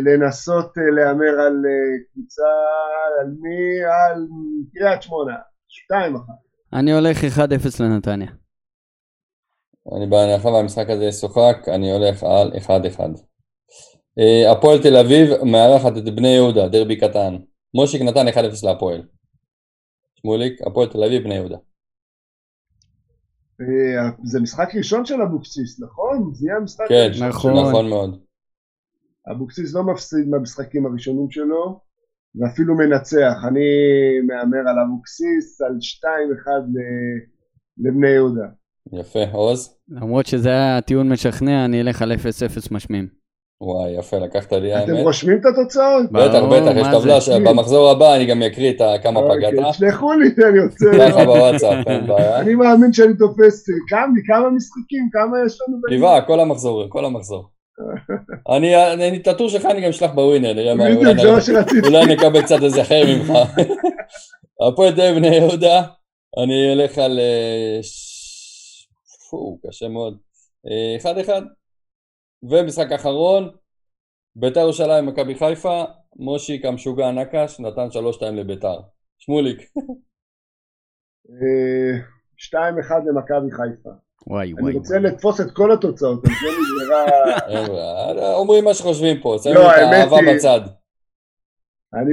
לנסות אה, להמר על אה, קבוצה, על מי? על קריית שמונה. שתיים אחת. אני הולך 1-0 לנתניה. אני בהנחה והמשחק הזה ישוחק, אני הולך על 1-1. אה, הפועל תל אביב מארחת את בני יהודה, דרבי קטן. מושיק נתן 1-0 להפועל. שמוליק, הפועל תל אביב, בני יהודה. אה, זה משחק ראשון של אבוקסיס, נכון? זה יהיה המשחק כן, הראשון נכון. שלו. נכון מאוד. אבוקסיס לא מפסיד במשחקים הראשונים שלו, ואפילו מנצח. אני מהמר על אבוקסיס, על 2-1 ל- לבני יהודה. יפה, עוז? למרות שזה היה טיעון משכנע, אני אלך על 0-0 משמים. וואי, יפה, לקחת לי אתם האמת. רושמים את התוצאות? בטח, בטח, יש טבלה, זה? ש- במחזור הבא אני גם אקריא את כמה אוקיי, פגעת. תשלחו לי, אני רוצה... ככה בוואטסאפ, אין בעיה. אני מאמין שאני תופס כמה, כמה משחקים, כמה יש לנו? שבעה, כל המחזור, כל המחזור. אני, אני, את הטור שלך אני גם אשלח בווינר, נראה מה, בדיוק, אולי, זה מה שרציתי. אולי נקבל קצת איזה חרם ממך. הפועל תל אביב בני יהודה, אני אלך על... אה, פו, קשה מאוד. אה, אחד אחד. ומשחק אחרון, ביתר ירושלים, מכבי חיפה, מושיק המשוגע נקש נתן 3-2 לביתר. שמוליק. אה, 2-1 למכבי חיפה. וואי אני וואי. רוצה לתפוס את כל התוצאות, אז לא נגמרה... אומרים מה שחושבים פה, שמים לא, את האהבה בצד. אני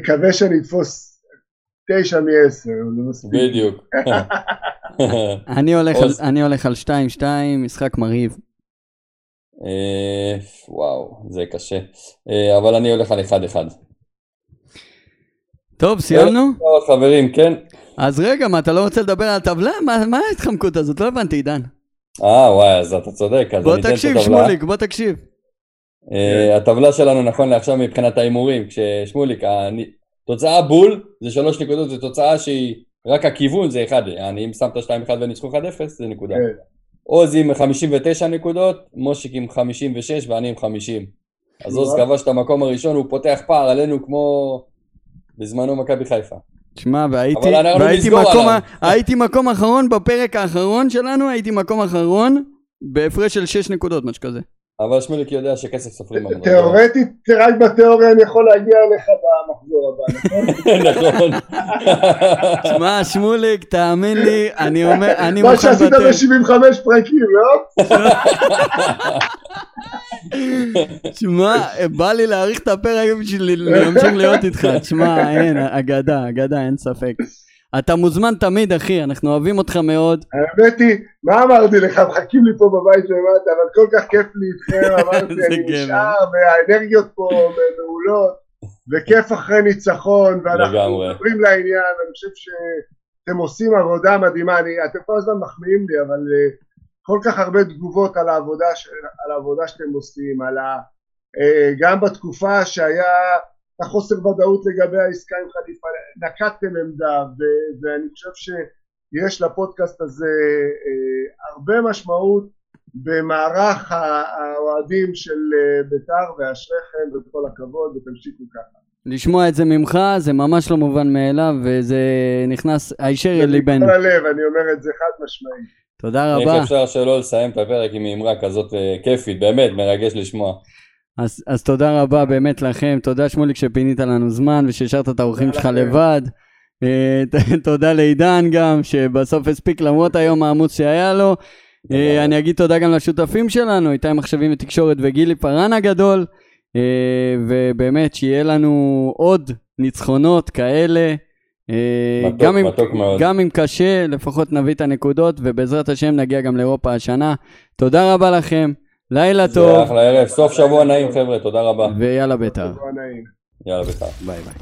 מקווה שאני אתפוס 9 מ-10, זה מספיק. בדיוק. אני הולך על- עוז. אני הולך על 2-2, משחק מרהיב. אה, וואו, זה קשה. אה, אבל אני הולך על 1-1. טוב, סיימנו? טוב, חברים, כן? אז רגע, מה, אתה לא רוצה לדבר על הטבלה? מה מה ההתחמקות הזאת? לא הבנתי, עידן. אה, וואי, אז אתה צודק, אז בוא אני אתן את תקשיב, הטבלה. שמוליק, בוא תקשיב. אה, הטבלה שלנו נכון לעכשיו מבחינת ההימורים, כששמוליק, אני- תוצאה בול זה שלוש נקודות, זו תוצאה שהיא רק הכיוון זה אחד, אני אם שמת 2-1 וניצחו 1-0 זה נקודה. כן. עוז עם 59 נקודות, מושיק עם 56 ואני עם 50. אז עוז. כבש את המקום הראשון, הוא פותח פער עלינו כמו בזמנו מכבי חיפה. תשמע, והייתי והייתי מקום הייתי מקום אחרון בפרק האחרון שלנו, הייתי מקום אחרון בהפרש של 6 נקודות, משהו כזה. אבל שמוליק יודע שכסף סופרים לנו. תיאורטית, רק בתיאוריה אני יכול להגיע אליך במחזור הבא, נכון? נכון. שמע, שמוליק, תאמין לי, אני אומר, אני מה מוכן שעשית לוותר. ב-75 פרקים, לא? שמע, בא לי להאריך את הפרק בשביל להמשיך להיות איתך. תשמע, אין, אגדה, אגדה, אין ספק. אתה מוזמן תמיד, אחי, אנחנו אוהבים אותך מאוד. האמת היא, מה אמרתי לך, מחכים לי פה בבית למטה, אבל כל כך כיף לי איתכם, אמרתי, אני. נשאר, והאנרגיות פה מעולות, וכיף אחרי ניצחון, ואנחנו. מדברים לעניין, אני חושב שאתם עושים עבודה מדהימה, אני, אתם כל הזמן מחמיאים לי, אבל אה, כל כך הרבה תגובות על העבודה, ש, על העבודה שאתם עושים, על ה, אה, גם בתקופה שהיה החוסר ודאות לגבי העסקה עם חליפה, נקטתם עמדה, ו, ואני חושב שיש לפודקאסט הזה אה, הרבה משמעות במערך האוהדים של אה, בית"ר ואשריכם וכל הכבוד ותמשיכו ככה. לשמוע את זה ממך זה ממש לא מובן מאליו, וזה נכנס הישר אל ליבנו. מכל הלב, אני אומר את זה חד משמעית. תודה איך רבה. אפשר שלא לסיים את הפרק עם אמרה כזאת אה, כיפית, באמת, מרגש לשמוע. אז, אז תודה רבה באמת לכם, תודה שמוליק שפינית לנו זמן ושהשארת את האורחים שלך לכם. לבד. אה, תודה לעידן גם, שבסוף הספיק למרות היום העמוס שהיה לו. אה, אני אגיד תודה גם לשותפים שלנו, איתי מחשבים ותקשורת וגילי פארן הגדול. אה, ובאמת שיהיה לנו עוד ניצחונות כאלה. מתוק, גם אם, מתוק מאוד. גם אם קשה, לפחות נביא את הנקודות, ובעזרת השם נגיע גם לאירופה השנה. תודה רבה לכם, לילה זה טוב, אחלה ערב, סוף שבוע נעים חבר'ה, תודה רבה. ויאללה בית"ר. יאללה בכלל. ביי ביי.